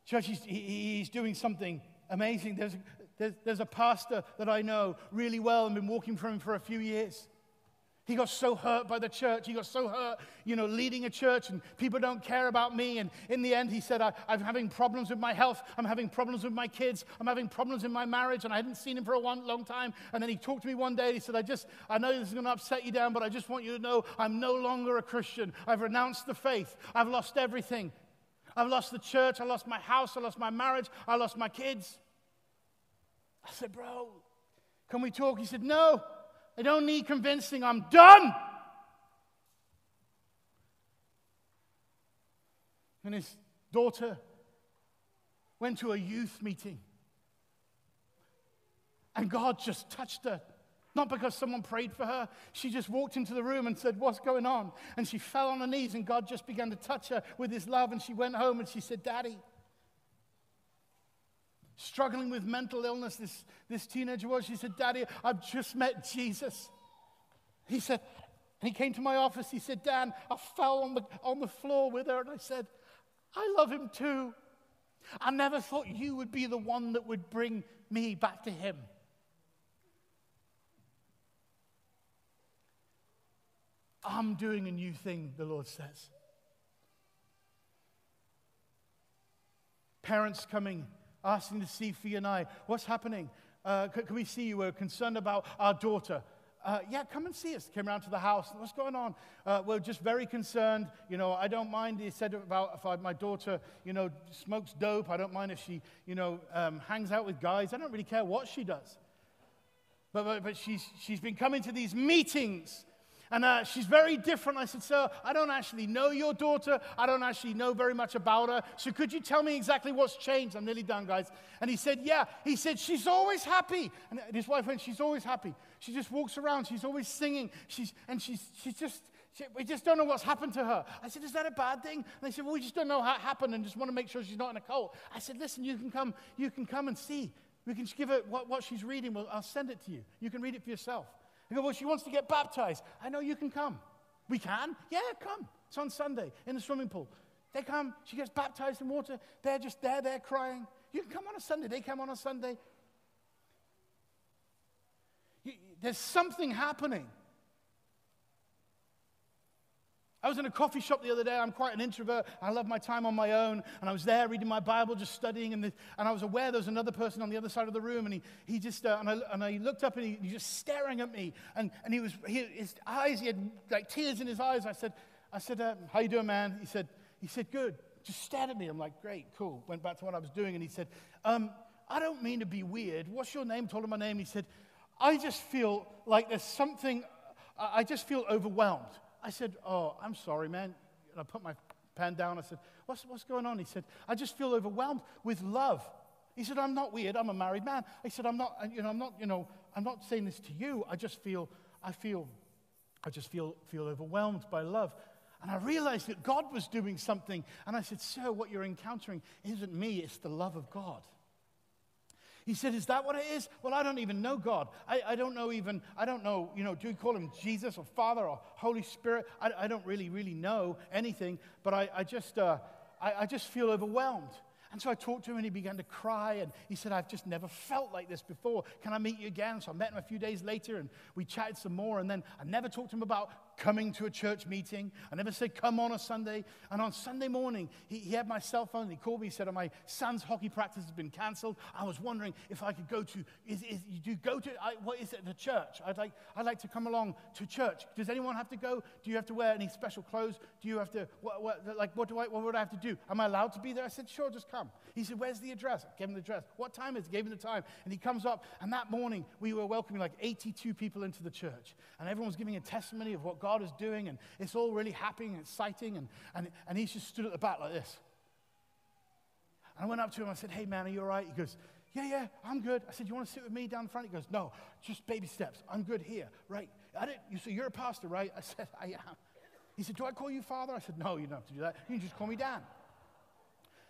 Church, he's, he's doing something amazing. There's, there's, there's a pastor that I know really well and been walking for him for a few years. He got so hurt by the church. He got so hurt, you know, leading a church and people don't care about me. And in the end, he said, I, am having problems with my health. I'm having problems with my kids. I'm having problems in my marriage. And I hadn't seen him for a one, long time. And then he talked to me one day. He said, I just, I know this is going to upset you Dan, but I just want you to know I'm no longer a Christian. I've renounced the faith. I've lost everything. I've lost the church. I lost my house. I lost my marriage. I lost my kids. I said, Bro, can we talk? He said, No. I don't need convincing. I'm done. And his daughter went to a youth meeting. And God just touched her. Not because someone prayed for her. She just walked into the room and said, What's going on? And she fell on her knees, and God just began to touch her with his love. And she went home and she said, Daddy, struggling with mental illness, this, this teenager was. She said, Daddy, I've just met Jesus. He said, and he came to my office. He said, Dan, I fell on the, on the floor with her. And I said, I love him too. I never thought you would be the one that would bring me back to him. I'm doing a new thing, the Lord says. Parents coming asking to see Fee and I, what's happening? Uh, can, can, we see you? We're concerned about our daughter. Uh, yeah, come and see us. Came around to the house. What's going on? Uh, we're just very concerned. You know, I don't mind. He said about if I, my daughter, you know, smokes dope. I don't mind if she, you know, um, hangs out with guys. I don't really care what she does. But, but, but she's, she's been coming to these meetings and uh, she's very different. I said, Sir, I don't actually know your daughter. I don't actually know very much about her. So could you tell me exactly what's changed? I'm nearly done, guys. And he said, Yeah. He said, She's always happy. And his wife went, She's always happy. She just walks around. She's always singing. She's, and she's, she's just, she, we just don't know what's happened to her. I said, Is that a bad thing? And they said, Well, we just don't know how it happened and just want to make sure she's not in a cult. I said, Listen, you can come, you can come and see. We can give her what, what she's reading. Well, I'll send it to you. You can read it for yourself. Go, well, she wants to get baptized. I know you can come. We can? Yeah, come. It's on Sunday in the swimming pool. They come, she gets baptized in water. They're just there, they're crying. You can come on a Sunday. They come on a Sunday. You, there's something happening. I was in a coffee shop the other day. I'm quite an introvert. I love my time on my own. And I was there reading my Bible, just studying. And, the, and I was aware there was another person on the other side of the room. And he, he just, uh, and, I, and I looked up and he, he was just staring at me. And, and he was, he, his eyes, he had like tears in his eyes. I said, I said, uh, how you doing, man? He said, he said, good. Just stared at me. I'm like, great, cool. Went back to what I was doing. And he said, um, I don't mean to be weird. What's your name? Told him my name. He said, I just feel like there's something, I just feel overwhelmed. I said, Oh, I'm sorry, man. And I put my pen down. I said, what's, what's going on? He said, I just feel overwhelmed with love. He said, I'm not weird. I'm a married man. I said, I'm not, uh, you know, I'm not, you know, I'm not saying this to you. I just feel, I feel, I just feel, feel overwhelmed by love. And I realized that God was doing something. And I said, Sir, what you're encountering isn't me, it's the love of God. He said, Is that what it is? Well, I don't even know God. I, I don't know even, I don't know, you know, do we call him Jesus or Father or Holy Spirit? I, I don't really, really know anything, but I, I just, uh, I, I just feel overwhelmed. And so I talked to him and he began to cry. And he said, I've just never felt like this before. Can I meet you again? So I met him a few days later and we chatted some more. And then I never talked to him about coming to a church meeting. I never said come on a Sunday. And on Sunday morning, he, he had my cell phone he called me. He said, oh, My son's hockey practice has been canceled. I was wondering if I could go to, is, is, do you go to, I, what is it, the church? I'd like, I'd like to come along to church. Does anyone have to go? Do you have to wear any special clothes? Do you have to, what, what, like, what, do I, what would I have to do? Am I allowed to be there? I said, Sure, just come. He said, Where's the address? I gave him the address. What time is it? I gave him the time. And he comes up, and that morning we were welcoming like 82 people into the church. And everyone was giving a testimony of what God is doing, and it's all really happy and exciting. And, and, and he just stood at the back like this. And I went up to him, and I said, Hey, man, are you all right? He goes, Yeah, yeah, I'm good. I said, You want to sit with me down the front? He goes, No, just baby steps. I'm good here, right? I didn't, you say, You're a pastor, right? I said, I am. He said, Do I call you father? I said, No, you don't have to do that. You can just call me Dan.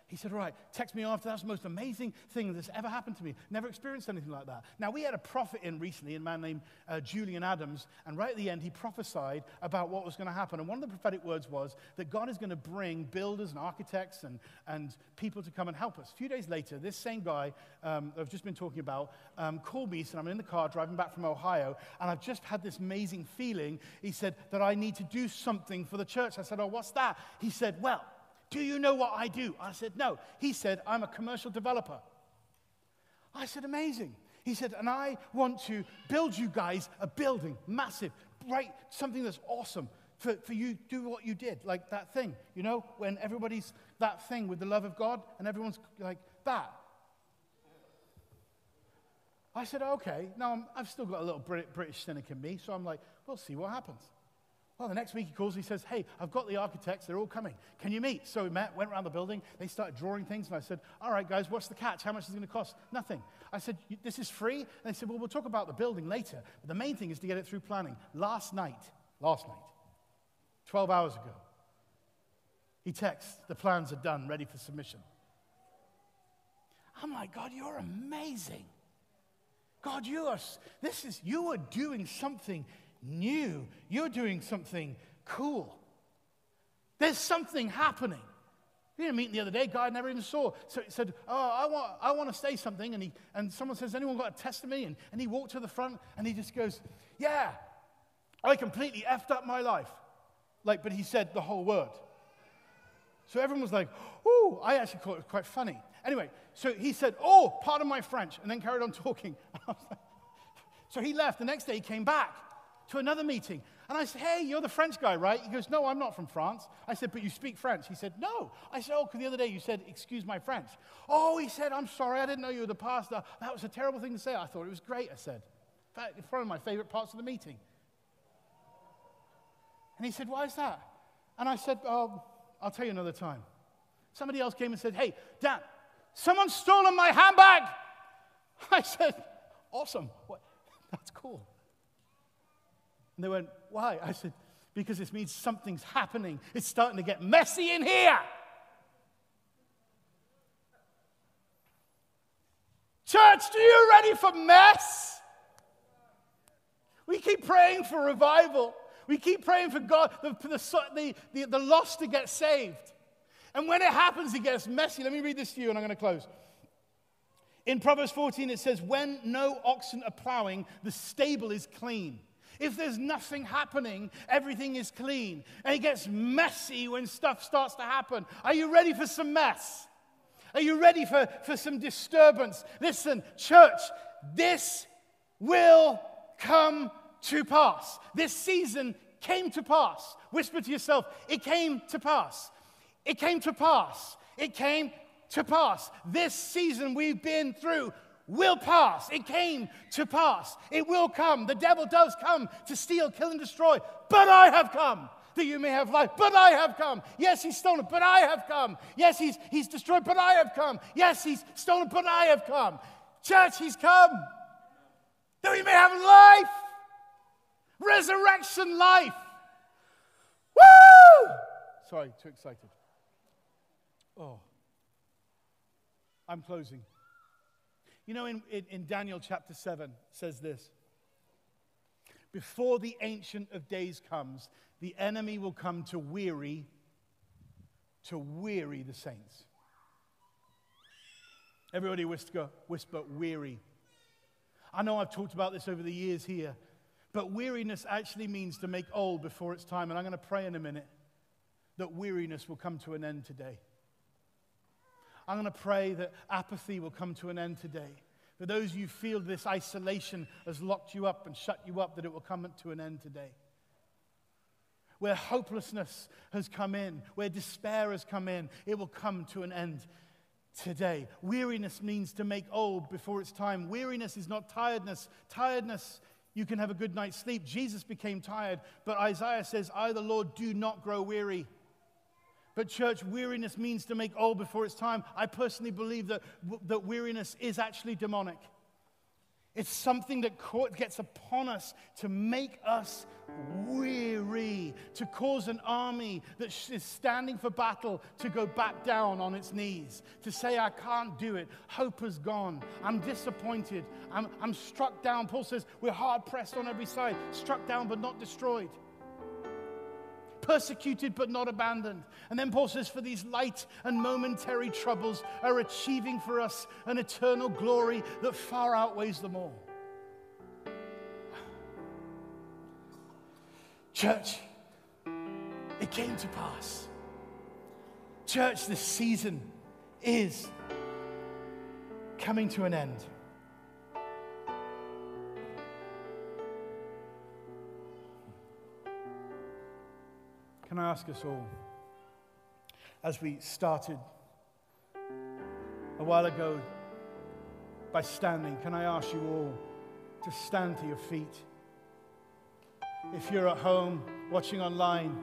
He said, All right, text me after. That's the most amazing thing that's ever happened to me. Never experienced anything like that. Now, we had a prophet in recently, a man named uh, Julian Adams, and right at the end, he prophesied about what was going to happen. And one of the prophetic words was that God is going to bring builders and architects and, and people to come and help us. A few days later, this same guy um, I've just been talking about um, called me. Said, I'm in the car driving back from Ohio, and I've just had this amazing feeling. He said, that I need to do something for the church. I said, Oh, what's that? He said, Well, do you know what I do? I said, No. He said, I'm a commercial developer. I said, Amazing. He said, And I want to build you guys a building, massive, right? Something that's awesome for, for you do what you did, like that thing, you know, when everybody's that thing with the love of God and everyone's like that. I said, okay. Now, i have still got a little British cynic in me, so I'm like, we'll see what happens. Well, the next week he calls, me, he says, Hey, I've got the architects, they're all coming. Can you meet? So we met, went around the building, they started drawing things, and I said, All right, guys, what's the catch? How much is it going to cost? Nothing. I said, This is free? And they said, Well, we'll talk about the building later. But the main thing is to get it through planning. Last night, last night, 12 hours ago, he texts, The plans are done, ready for submission. I'm like, God, you're amazing. God, you are, this is, you are doing something new. You're doing something cool. There's something happening. We had a meeting the other day, guy I never even saw. So he said, Oh, I want, I want to say something. And, he, and someone says, Anyone got a testimony? And, and he walked to the front and he just goes, Yeah, I completely effed up my life. Like, but he said the whole word. So everyone was like, Oh, I actually thought it was quite funny. Anyway, so he said, Oh, pardon my French, and then carried on talking. [laughs] so he left. The next day he came back to another meeting. And I said, Hey, you're the French guy, right? He goes, No, I'm not from France. I said, But you speak French. He said, No. I said, Oh, because the other day you said, Excuse my French. Oh, he said, I'm sorry. I didn't know you were the pastor. That was a terrible thing to say. I thought it was great, I said. In fact, it's one of my favorite parts of the meeting. And he said, Why is that? And I said, Oh, I'll tell you another time. Somebody else came and said, Hey, Dan, someone's stolen my handbag. [laughs] I said, Awesome. What? [laughs] That's cool. And they went, Why? I said, Because this means something's happening. It's starting to get messy in here. Church, are you ready for mess? We keep praying for revival. We keep praying for God, for the, the, the, the lost to get saved. And when it happens, it gets messy. Let me read this to you and I'm going to close. In Proverbs 14, it says, When no oxen are plowing, the stable is clean. If there's nothing happening, everything is clean. And it gets messy when stuff starts to happen. Are you ready for some mess? Are you ready for, for some disturbance? Listen, church, this will come to pass. This season came to pass. Whisper to yourself, it came to pass. It came to pass. It came to pass. This season we've been through will pass. It came to pass. It will come. The devil does come to steal, kill, and destroy. But I have come that you may have life. But I have come. Yes, he's stolen, but I have come. Yes, he's, he's destroyed, but I have come. Yes, he's stolen, but I have come. Church, he's come that we may have life. Resurrection life. Woo! Sorry, too excited. Oh. I'm closing. You know, in, in, in Daniel chapter 7 says this Before the Ancient of Days comes, the enemy will come to weary, to weary the saints. Everybody whisper, whisper weary. I know I've talked about this over the years here, But weariness actually means to make old before it's time. And I'm going to pray in a minute that weariness will come to an end today. I'm going to pray that apathy will come to an end today. For those of you who feel this isolation has locked you up and shut you up, that it will come to an end today. Where hopelessness has come in, where despair has come in, it will come to an end today. Weariness means to make old before it's time. Weariness is not tiredness. Tiredness, you can have a good night's sleep. Jesus became tired, but Isaiah says, I, the Lord, do not grow weary. But, church, weariness means to make old before it's time. I personally believe that, that weariness is actually demonic. It's something that gets upon us to make us weary, to cause an army that is standing for battle to go back down on its knees, to say, I can't do it. Hope has gone. I'm disappointed. I'm, I'm struck down. Paul says, We're hard pressed on every side, struck down but not destroyed persecuted but not abandoned. And then Paul says, For these light and momentary troubles are achieving for us an eternal glory that far outweighs them all. Church, it came to pass. Church, this season is coming to an end. Can I ask us all, as we started a while ago by standing, can I ask you all to stand to your feet? If you're at home watching online,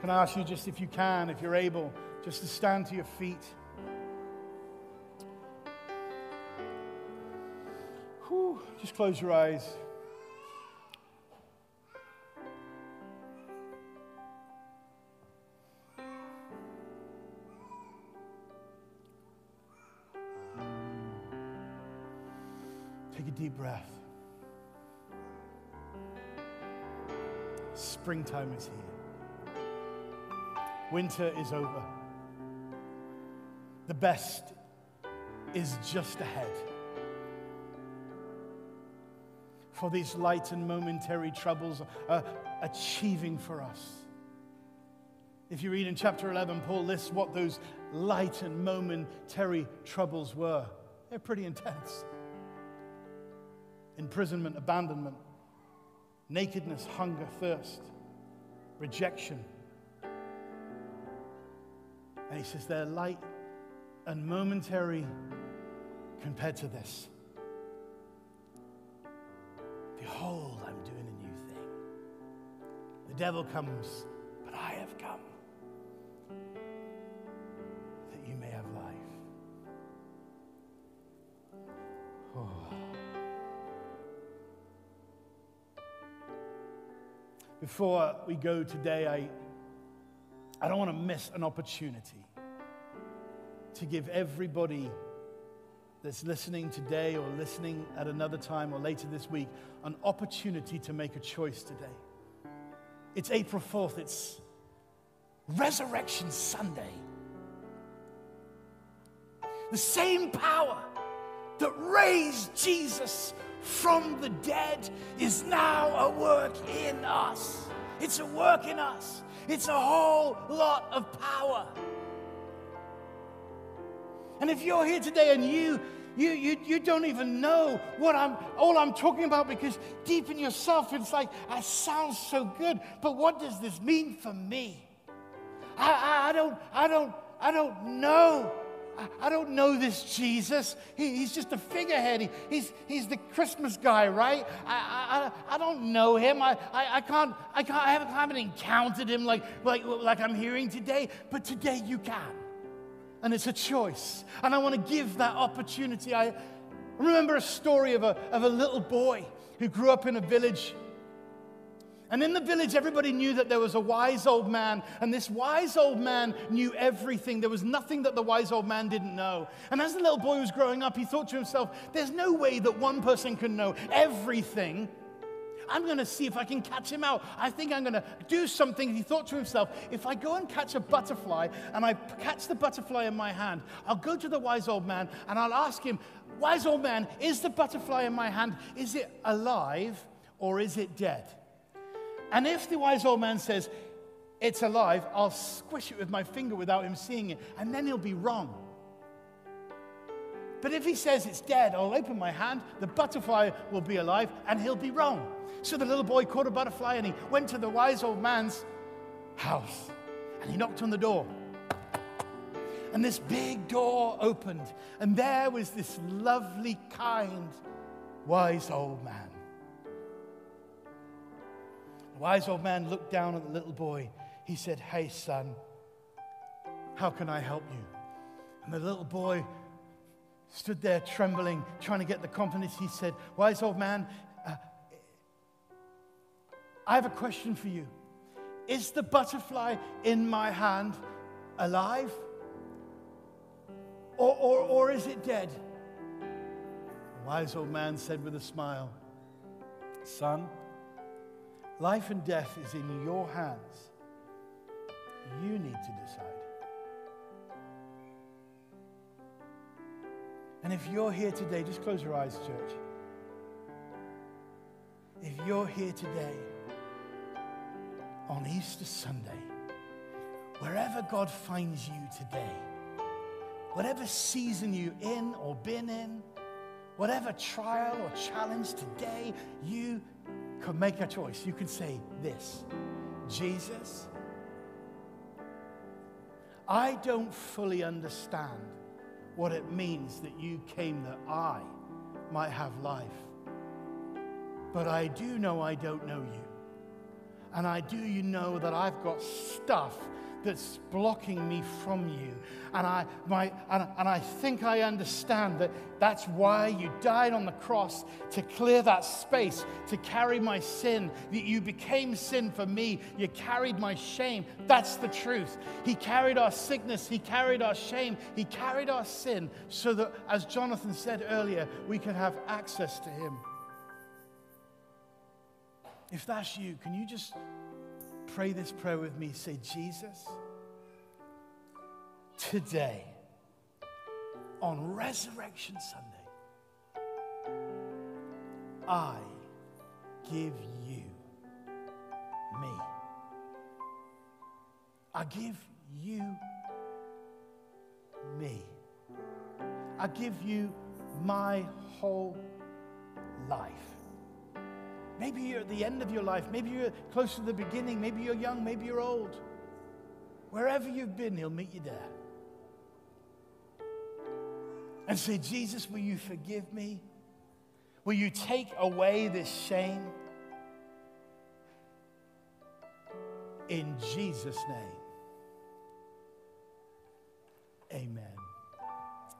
can I ask you just if you can, if you're able, just to stand to your feet? Whew, just close your eyes. Deep breath. Springtime is here. Winter is over. The best is just ahead. For these light and momentary troubles are achieving for us. If you read in chapter 11, Paul lists what those light and momentary troubles were. They're pretty intense imprisonment, abandonment, nakedness, hunger, thirst, rejection. And he says they're light and momentary compared to this. Behold, I'm doing a new thing. The devil comes, but I have come that you may have life. Oh. Before we go today, I, I don't want to miss an opportunity to give everybody that's listening today or listening at another time or later this week an opportunity to make a choice today. It's April 4th, it's Resurrection Sunday. The same power that raised Jesus from the dead is now a work in us. It's a work in us. It's a whole lot of power. And if you're here today and you you, you, you don't even know what I'm all I'm talking about because deep in yourself it's like that sounds so good, but what does this mean for me? I, I, I don't I don't I don't know I, don't know this Jesus. He, he's just a figurehead. He, he's, he's the Christmas guy, right? I, I, I don't know him. I, I, I, can't, I, can't, I haven't, I haven't encountered him like, like, like I'm hearing today, but today you can. And it's a choice. And I want to give that opportunity. I remember a story of a, of a little boy who grew up in a village and in the village, everybody knew that there was a wise old man, and this wise old man knew everything. There was nothing that the wise old man didn't know. And as the little boy was growing up, he thought to himself, there's no way that one person can know everything. I'm going to see if I can catch him out. I think I'm going to do something. He thought to himself, if I go and catch a butterfly and I catch the butterfly in my hand, I'll go to the wise old man and I'll ask him, Wise old man, is the butterfly in my hand, is it alive? or is it dead? And if the wise old man says, It's alive, I'll squish it with my finger without him seeing it, and then he'll be wrong. But if he says it's dead, I'll open my hand, the butterfly will be alive, and he'll be wrong. So the little boy caught a butterfly and he went to the wise old man's house and he knocked on the door. And this big door opened, and there was this lovely, kind, wise old man. Wise old man looked down at the little boy. He said, Hey, son, how can I help you? And the little boy stood there trembling, trying to get the confidence. He said, Wise old man, uh, I have a question for you. Is the butterfly in my hand alive? Or, or, or is it dead? The wise old man said with a smile, Son, life and death is in your hands. You need to decide. And if you're here today, just close your eyes, church. If you're here today on Easter Sunday, wherever God finds you today, whatever season you're in or been in, whatever trial or challenge today, you could make a choice. You could say this Jesus, I don't fully understand what it means that you came that I might have life. But I do know I don't know you. And I do you know that I've got stuff that's blocking me from you. And I, my, and, and I think I understand that that's why you died on the cross to clear that space, to carry my sin, that you became sin for me. You carried my shame. That's the truth. He carried our sickness, He carried our shame, He carried our sin so that, as Jonathan said earlier, we could have access to Him. If that's you, can you just pray this prayer with me. Say, Jesus, today, on Resurrection Sunday, I give you me. I give you me. I give you my whole life. Maybe you're at the end of your life. Maybe you're close to the beginning. Maybe you're young. Maybe you're old. Wherever you've been, He'll meet you there. And say, Jesus, will you forgive me? Will you take away this shame? In Jesus' name. Amen.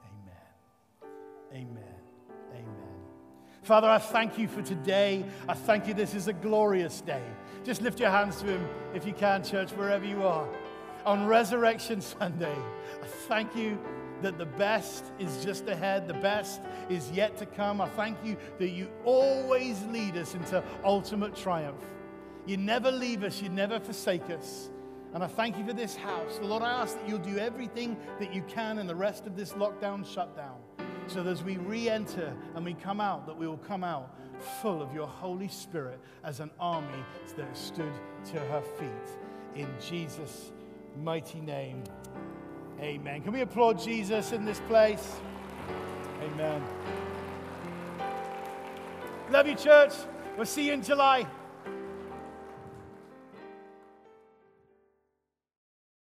Amen. Amen. Father, I thank you for today. I thank you this is a glorious day. Just lift your hands to Him if you can, church, wherever you are. On Resurrection [laughs] Sunday, I thank you that the best is just ahead, the best is yet to come. I thank you that you always lead us into ultimate triumph. You never leave us, you never forsake us. And I thank you for this house. Lord, I ask that you'll do everything that you can in the rest of this lockdown shutdown so that as we re enter and we come out, that we will come out full of your Holy Spirit as an army that stood to her feet. In Jesus' mighty name, amen. Can we applaud Jesus in this place? Amen. Love you, church. We'll see you in July.